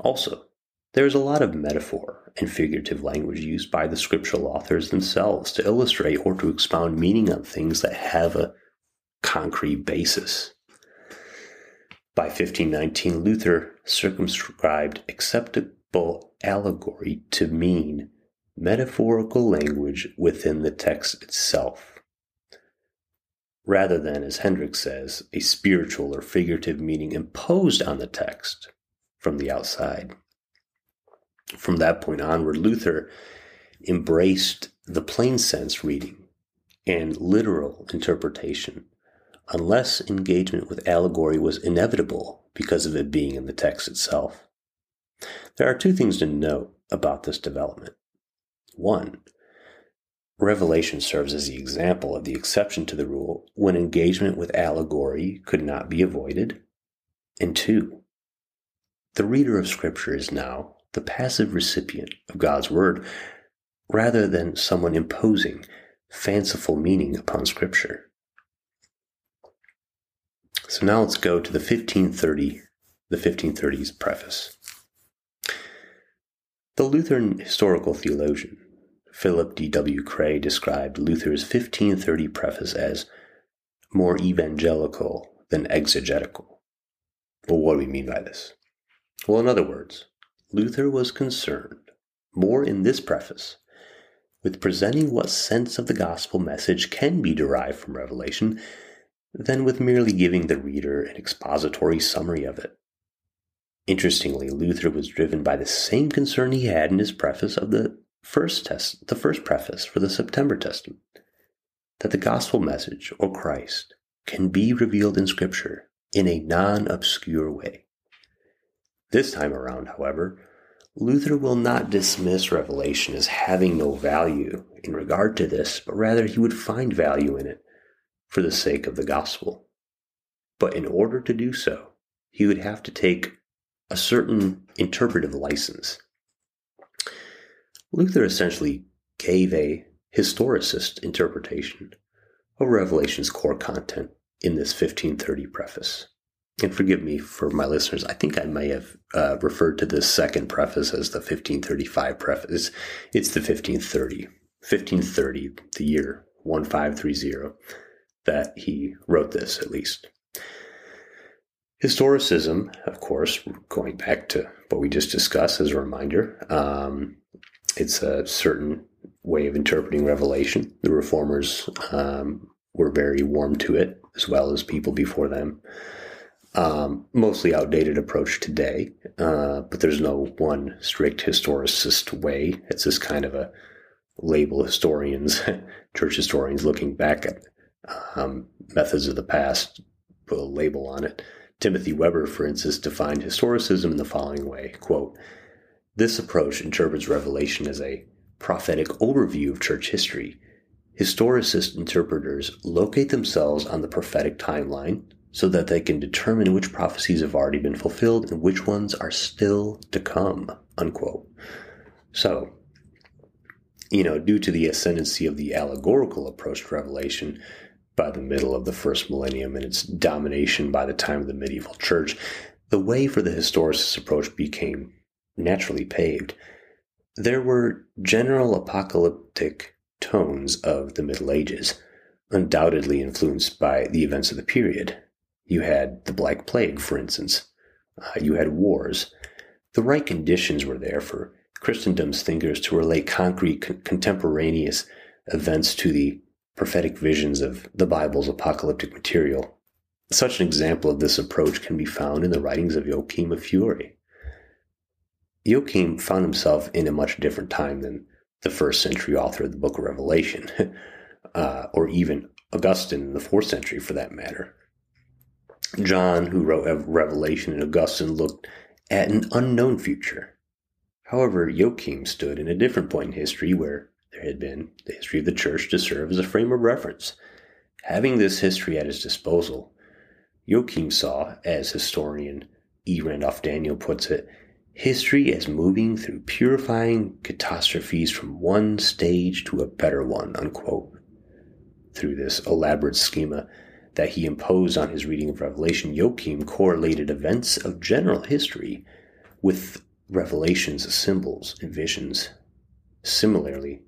Also, there is a lot of metaphor and figurative language used by the scriptural authors themselves to illustrate or to expound meaning on things that have a concrete basis. By 1519, Luther circumscribed acceptable allegory to mean metaphorical language within the text itself. rather than, as Hendrix says, a spiritual or figurative meaning imposed on the text from the outside. From that point onward, Luther embraced the plain sense reading and literal interpretation, unless engagement with allegory was inevitable because of it being in the text itself. There are two things to note about this development. One, Revelation serves as the example of the exception to the rule when engagement with allegory could not be avoided. And two, the reader of Scripture is now the passive recipient of God's Word rather than someone imposing fanciful meaning upon Scripture. So now let's go to the 1530, the 1530s preface. The Lutheran historical theologian Philip D.W. Krey described Luther's 1530 preface as more evangelical than exegetical. Well, what do we mean by this? Well, in other words, Luther was concerned, more in this preface, with presenting what sense of the gospel message can be derived from Revelation than with merely giving the reader an expository summary of it. Interestingly, Luther was driven by the same concern he had in his preface of the first test, the first preface for the September Testament, that the gospel message or Christ can be revealed in Scripture in a non-obscure way. This time around, however, Luther will not dismiss Revelation as having no value in regard to this, but rather he would find value in it for the sake of the gospel. But in order to do so, he would have to take a certain interpretive license Luther essentially gave a historicist interpretation of Revelation's core content in this 1530 preface. And forgive me for my listeners, I think I may have uh, referred to this second preface as the 1535 preface. It's the 1530, 1530, the year 1530, that he wrote this at least. Historicism, of course, going back to what we just discussed as a reminder, um, it's a certain way of interpreting Revelation. The reformers um, were very warm to it, as well as people before them. Um, mostly outdated approach today, uh, but there's no one strict historicist way. It's just kind of a label historians, [LAUGHS] church historians looking back at um, methods of the past, put a label on it. Timothy Weber, for instance, defined historicism in the following way quote, this approach interprets Revelation as a prophetic overview of church history. Historicist interpreters locate themselves on the prophetic timeline so that they can determine which prophecies have already been fulfilled and which ones are still to come. Unquote. So, you know, due to the ascendancy of the allegorical approach to Revelation by the middle of the first millennium and its domination by the time of the medieval church, the way for the historicist approach became naturally paved, there were general apocalyptic tones of the Middle Ages, undoubtedly influenced by the events of the period. You had the Black Plague, for instance. Uh, you had wars. The right conditions were there for Christendom's thinkers to relate concrete contemporaneous events to the prophetic visions of the Bible's apocalyptic material. Such an example of this approach can be found in the writings of Joachim of Fiore. Joachim found himself in a much different time than the first century author of the book of Revelation, [LAUGHS] uh, or even Augustine in the fourth century for that matter. John, who wrote Revelation, and Augustine looked at an unknown future. However, Joachim stood in a different point in history where there had been the history of the church to serve as a frame of reference. Having this history at his disposal, Joachim saw, as historian E. Randolph Daniel puts it, History as moving through purifying catastrophes from one stage to a better one, unquote. Through this elaborate schema that he imposed on his reading of Revelation, Joachim correlated events of general history with revelations, symbols, and visions. Similarly,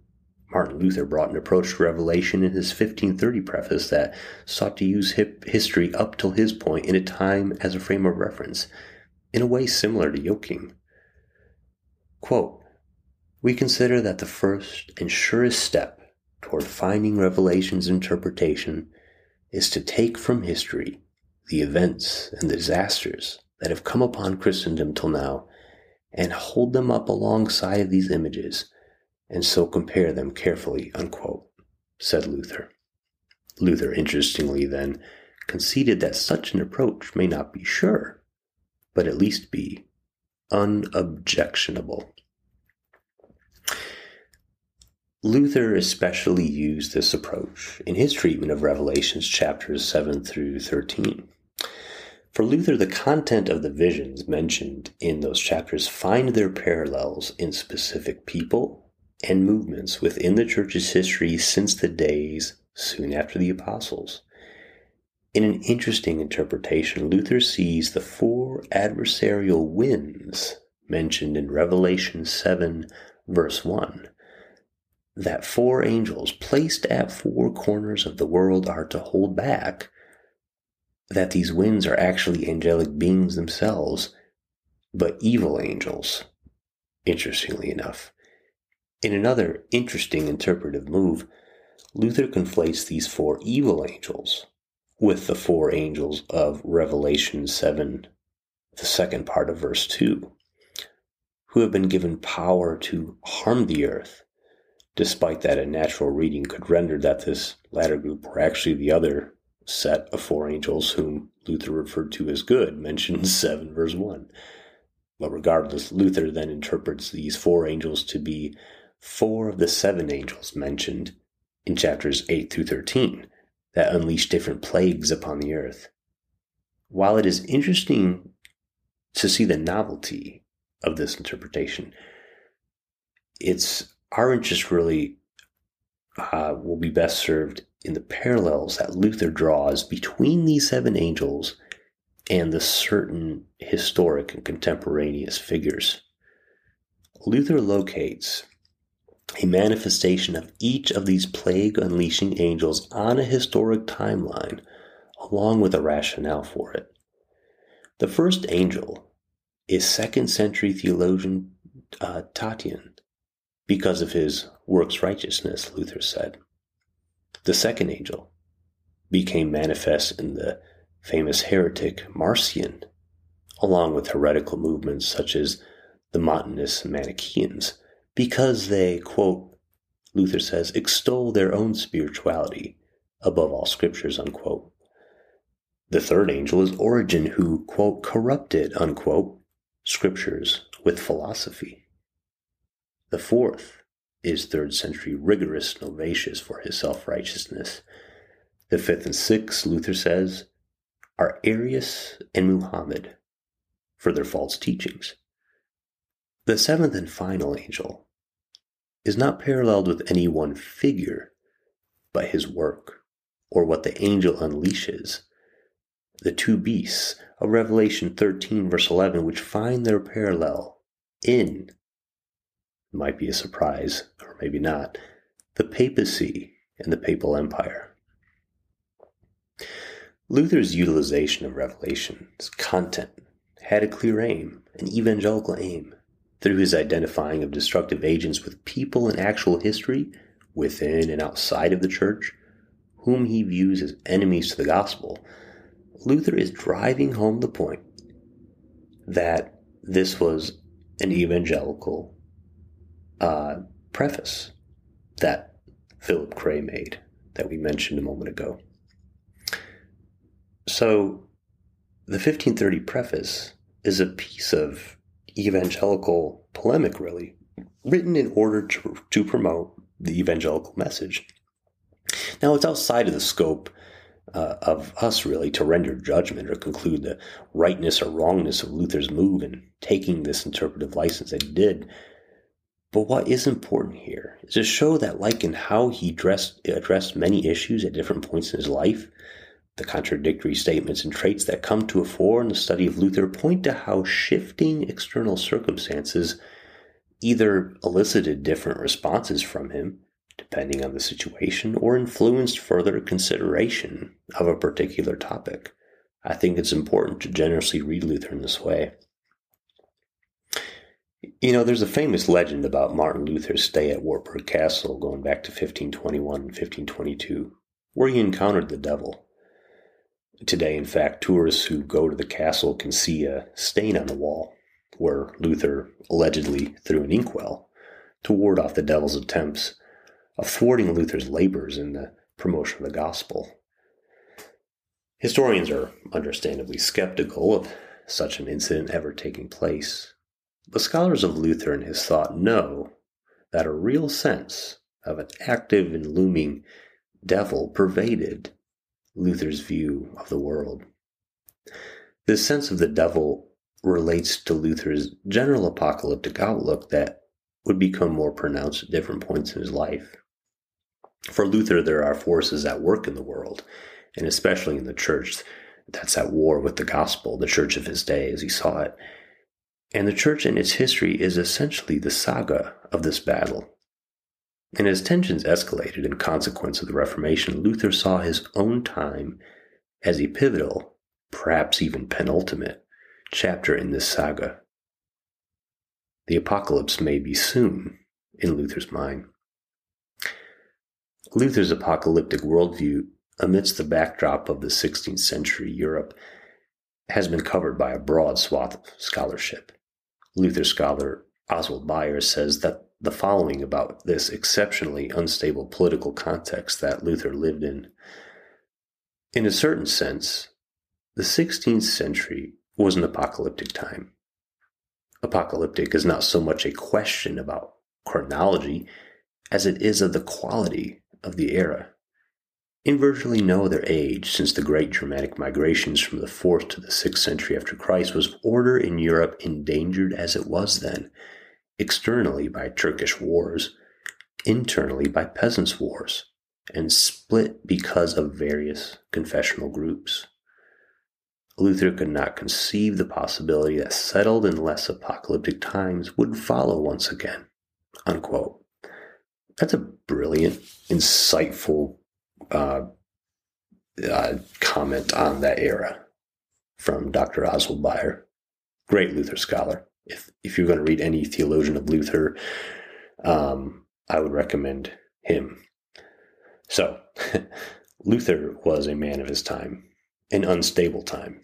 Martin Luther brought an approach to Revelation in his 1530 preface that sought to use history up till his point in a time as a frame of reference in a way similar to Joachim. Quote, we consider that the first and surest step toward finding Revelation's interpretation is to take from history the events and the disasters that have come upon Christendom till now and hold them up alongside these images and so compare them carefully, unquote, said Luther. Luther, interestingly, then, conceded that such an approach may not be sure, but at least be unobjectionable. Luther especially used this approach in his treatment of Revelations chapters 7 through 13. For Luther, the content of the visions mentioned in those chapters find their parallels in specific people and movements within the church's history since the days soon after the apostles. In an interesting interpretation, Luther sees the four adversarial winds mentioned in Revelation 7, verse 1. That four angels placed at four corners of the world are to hold back, that these winds are actually angelic beings themselves, but evil angels, interestingly enough. In another interesting interpretive move, Luther conflates these four evil angels with the four angels of Revelation 7, the second part of verse 2, who have been given power to harm the earth, despite that a natural reading could render that this latter group were actually the other set of four angels whom Luther referred to as good, [LAUGHS] mentioned 7 verse 1. But regardless, Luther then interprets these four angels to be four of the seven angels mentioned in chapters 8 through 13 that unleash different plagues upon the earth. While it is interesting to see the novelty of this interpretation, it's our interest really uh, will be best served in the parallels that Luther draws between these seven angels and the certain historic and contemporaneous figures. Luther locates a manifestation of each of these plague unleashing angels on a historic timeline, along with a rationale for it. The first angel is second century theologian uh, Tatian, because of his works righteousness, Luther said. The second angel became manifest in the famous heretic Marcion, along with heretical movements such as the Montanists Manichaeans because they, quote, Luther says, extol their own spirituality above all scriptures, unquote. The third angel is Origen, who, quote, corrupted, unquote, scriptures with philosophy. The fourth is third century rigorous Novatius for his self righteousness. The fifth and sixth, Luther says, are Arius and Muhammad for their false teachings. The seventh and final angel is not paralleled with any one figure, but his work, or what the angel unleashes. The two beasts of Revelation 13, verse 11, which find their parallel in, might be a surprise, or maybe not, the papacy and the papal empire. Luther's utilization of Revelation's content had a clear aim, an evangelical aim through his identifying of destructive agents with people in actual history, within and outside of the church, whom he views as enemies to the gospel, Luther is driving home the point that this was an evangelical uh, preface that Philip Krey made that we mentioned a moment ago. So, the 1530 preface is a piece of evangelical polemic, really, written in order to, to promote the evangelical message. Now, it's outside of the scope uh, of us, really, to render judgment or conclude the rightness or wrongness of Luther's move in taking this interpretive license that he did. But what is important here is to show that, like in how he addressed, addressed many issues at different points in his life, the contradictory statements and traits that come to a fore in the study of Luther point to how shifting external circumstances either elicited different responses from him, depending on the situation, or influenced further consideration of a particular topic. I think it's important to generously read Luther in this way. You know, there's a famous legend about Martin Luther's stay at Wartburg Castle going back to 1521 and 1522, where he encountered the devil. Today, in fact, tourists who go to the castle can see a stain on the wall where Luther allegedly threw an inkwell to ward off the devil's attempts of thwarting Luther's labors in the promotion of the gospel. Historians are understandably skeptical of such an incident ever taking place, but scholars of Luther and his thought know that a real sense of an active and looming devil pervaded Luther's view of the world. This sense of the devil relates to Luther's general apocalyptic outlook that would become more pronounced at different points in his life. For Luther, there are forces at work in the world, and especially in the church, that's at war with the gospel, the church of his day as he saw it. And the church and its history is essentially the saga of this battle. And as tensions escalated in consequence of the Reformation, Luther saw his own time as a pivotal, perhaps even penultimate, chapter in this saga. The apocalypse may be soon in Luther's mind. Luther's apocalyptic worldview, amidst the backdrop of the 16th century Europe, has been covered by a broad swath of scholarship. Luther scholar Oswald Bayer says that the following about this exceptionally unstable political context that Luther lived in. In a certain sense, the 16th century was an apocalyptic time. Apocalyptic is not so much a question about chronology as it is of the quality of the era. In virtually no other age since the great Germanic migrations from the 4th to the 6th century after Christ was order in Europe endangered as it was then, externally by Turkish wars, internally by peasants' wars, and split because of various confessional groups. Luther could not conceive the possibility that settled and less apocalyptic times would follow once again. Unquote. That's a brilliant, insightful uh, uh, comment on that era from Dr. Oswald Bayer, great Luther scholar. If if you're going to read any theologian of Luther, um, I would recommend him. So, [LAUGHS] Luther was a man of his time, an unstable time.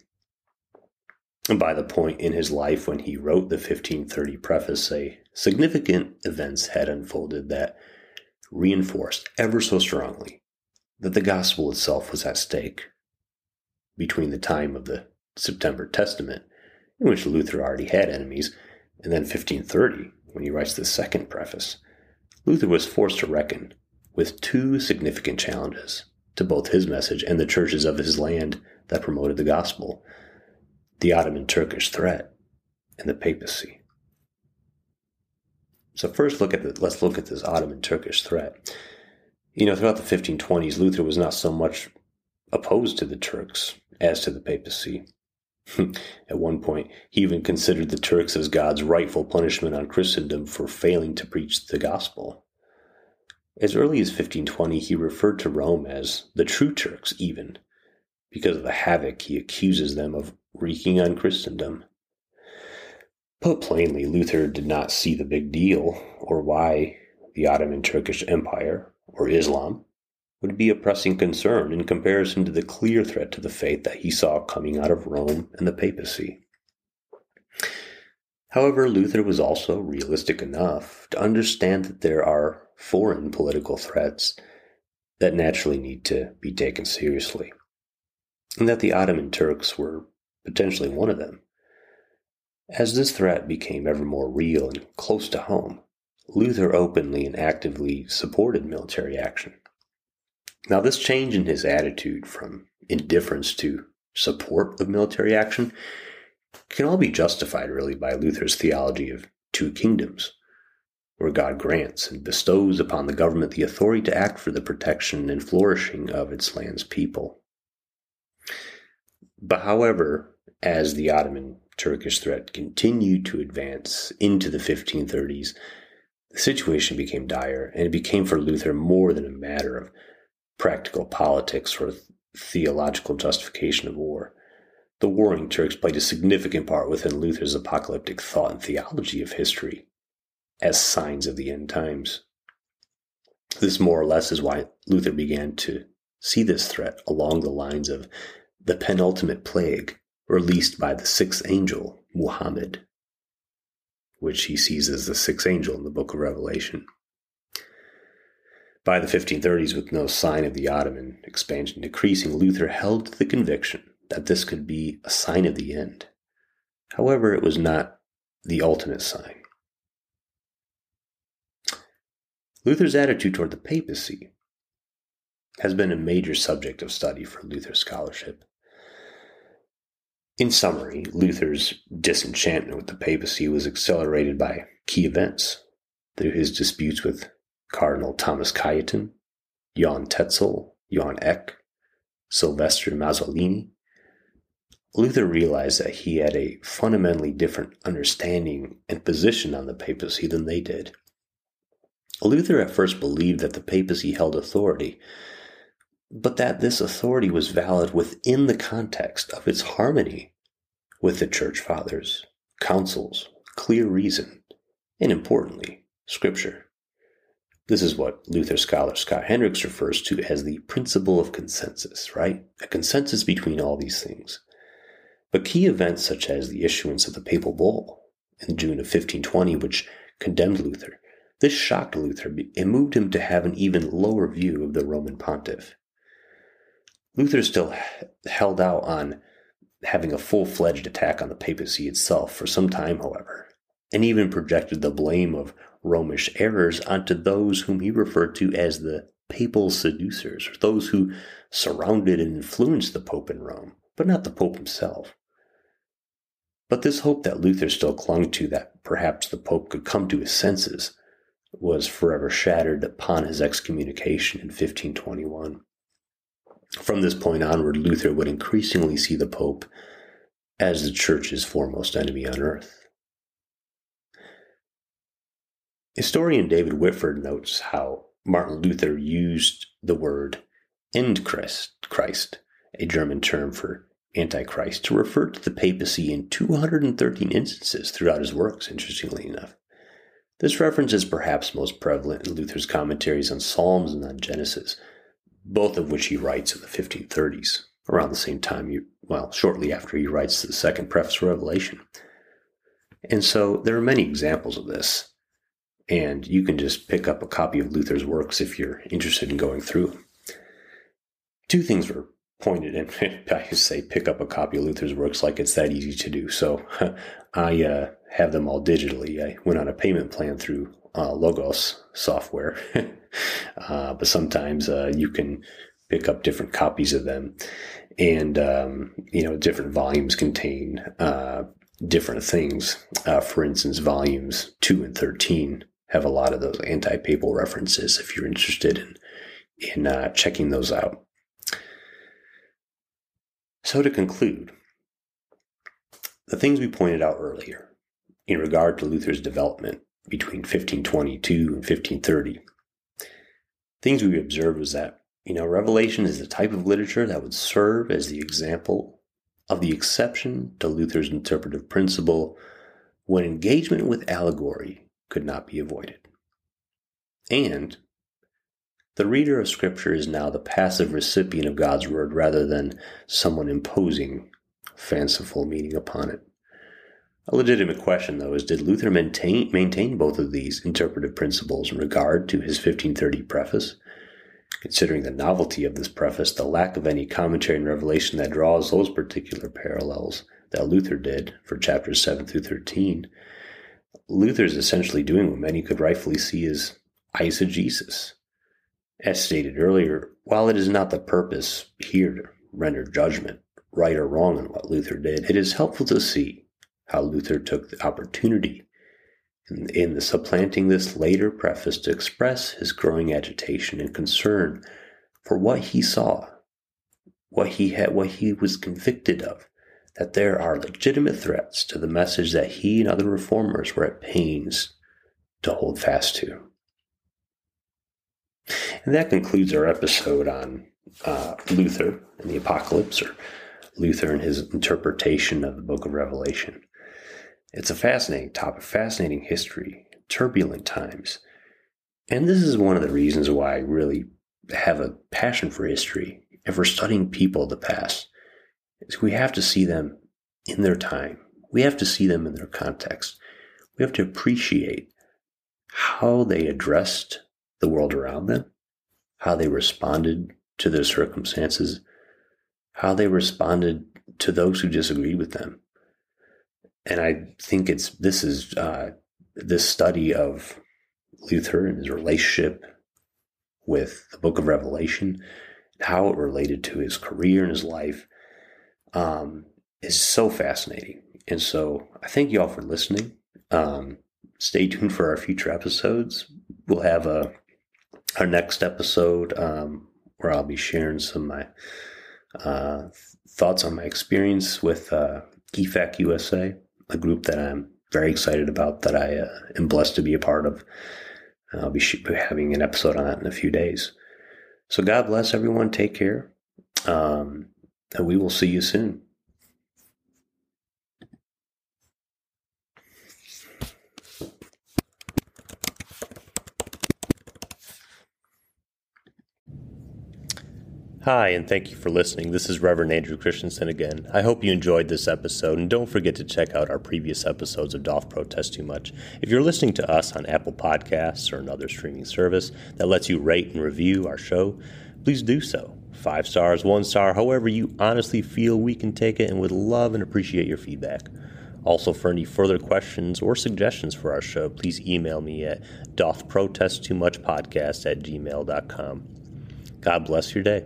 And by the point in his life when he wrote the 1530 preface, a significant events had unfolded that reinforced ever so strongly that the gospel itself was at stake. Between the time of the September Testament, in which Luther already had enemies, and then 1530, when he writes the second preface, Luther was forced to reckon with two significant challenges to both his message and the churches of his land that promoted the gospel the Ottoman Turkish threat and the papacy. So first look at the, let's look at this Ottoman Turkish threat. You know, throughout the 1520s, Luther was not so much opposed to the Turks as to the papacy. [LAUGHS] At one point, he even considered the Turks as God's rightful punishment on Christendom for failing to preach the gospel. As early as 1520, he referred to Rome as the true Turks, even, because of the havoc he accuses them of wreaking on Christendom. Put plainly, Luther did not see the big deal or why the Ottoman Turkish Empire, or Islam, would be a pressing concern in comparison to the clear threat to the faith that he saw coming out of Rome and the papacy. However, Luther was also realistic enough to understand that there are foreign political threats that naturally need to be taken seriously, and that the Ottoman Turks were potentially one of them. As this threat became ever more real and close to home, Luther openly and actively supported military action. Now, this change in his attitude from indifference to support of military action can all be justified really by Luther's theology of two kingdoms, where God grants and bestows upon the government the authority to act for the protection and flourishing of its land's people. But however, as the Ottoman Turkish threat continued to advance into the 1530s, the situation became dire, and it became for Luther more than a matter of practical politics or theological justification of war. The warring Turks played a significant part within Luther's apocalyptic thought and theology of history as signs of the end times. This more or less is why Luther began to see this threat along the lines of the penultimate plague released by the sixth angel, Muhammad, which he sees as the sixth angel in the book of Revelation. By the 1530s, with no sign of the Ottoman expansion decreasing, Luther held the conviction that this could be a sign of the end. However, it was not the ultimate sign. Luther's attitude toward the papacy has been a major subject of study for Luther scholarship. In summary, Luther's disenchantment with the papacy was accelerated by key events through his disputes with Cardinal Thomas Cajetan, Johann Tetzel, Johann Eck, Sylvester Mazzolini. Luther realized that he had a fundamentally different understanding and position on the papacy than they did. Luther at first believed that the papacy held authority, but that this authority was valid within the context of its harmony with the church fathers, councils, clear reason, and importantly, scripture. This is what Luther scholar Scott Hendrix refers to as the principle of consensus, right? A consensus between all these things. But key events such as the issuance of the papal bull in June of 1520, which condemned Luther, this shocked Luther and moved him to have an even lower view of the Roman pontiff. Luther still held out on having a full fledged attack on the papacy itself for some time, however, and even projected the blame of Romish errors onto those whom he referred to as the papal seducers, or those who surrounded and influenced the Pope in Rome, but not the Pope himself. But this hope that Luther still clung to that perhaps the Pope could come to his senses was forever shattered upon his excommunication in 1521. From this point onward, Luther would increasingly see the Pope as the Church's foremost enemy on earth. Historian David Whitford notes how Martin Luther used the word Endchrist, Christ, a German term for Antichrist, to refer to the papacy in 213 instances throughout his works, interestingly enough. This reference is perhaps most prevalent in Luther's commentaries on Psalms and on Genesis, both of which he writes in the 1530s, around the same time, you, well, shortly after he writes the second preface to Revelation. And so there are many examples of this, and you can just pick up a copy of Luther's works if you're interested in going through Two things were pointed, and [LAUGHS] I say pick up a copy of Luther's works like it's that easy to do. So [LAUGHS] I uh, have them all digitally. I went on a payment plan through uh, Logos software, [LAUGHS] uh, but sometimes uh, you can pick up different copies of them, and um, you know different volumes contain uh, different things. Uh, for instance, volumes two and thirteen have a lot of those anti-papal references. If you're interested in in uh, checking those out. So to conclude, the things we pointed out earlier in regard to Luther's development between 1522 and 1530. Things we observed was that, you know, Revelation is the type of literature that would serve as the example of the exception to Luther's interpretive principle when engagement with allegory could not be avoided. And the reader of Scripture is now the passive recipient of God's Word rather than someone imposing fanciful meaning upon it. A legitimate question, though, is did Luther maintain, maintain both of these interpretive principles in regard to his 1530 preface? Considering the novelty of this preface, the lack of any commentary and revelation that draws those particular parallels that Luther did for chapters 7 through 13, Luther is essentially doing what many could rightfully see as eisegesis. As stated earlier, while it is not the purpose here to render judgment, right or wrong, on what Luther did, it is helpful to see how Luther took the opportunity in, in the supplanting this later preface to express his growing agitation and concern for what he saw, what he had, what he was convicted of, that there are legitimate threats to the message that he and other reformers were at pains to hold fast to. And that concludes our episode on uh, Luther and the Apocalypse, or Luther and his interpretation of the book of Revelation. It's a fascinating topic, fascinating history, turbulent times. And this is one of the reasons why I really have a passion for history and for studying people of the past. is we have to see them in their time. We have to see them in their context. We have to appreciate how they addressed the world around them, how they responded to their circumstances, how they responded to those who disagreed with them. And I think it's this is uh, this study of Luther and his relationship with the book of Revelation, how it related to his career and his life, um, is so fascinating. And so I thank you all for listening. Um, stay tuned for our future episodes. We'll have a our next episode um, where I'll be sharing some of my uh, thoughts on my experience with uh, EFAC USA, a group that I'm very excited about that I uh, am blessed to be a part of. I'll be having an episode on that in a few days. So God bless everyone. Take care. Um, and we will see you soon. Hi, and thank you for listening. This is Reverend Andrew Christensen again. I hope you enjoyed this episode, and don't forget to check out our previous episodes of Doth Protest Too Much. If you're listening to us on Apple Podcasts or another streaming service that lets you rate and review our show, please do so. Five stars, one star, however you honestly feel we can take it, and would love and appreciate your feedback. Also, for any further questions or suggestions for our show, please email me at dothprotesttoomuchpodcast at gmail.com. God bless your day.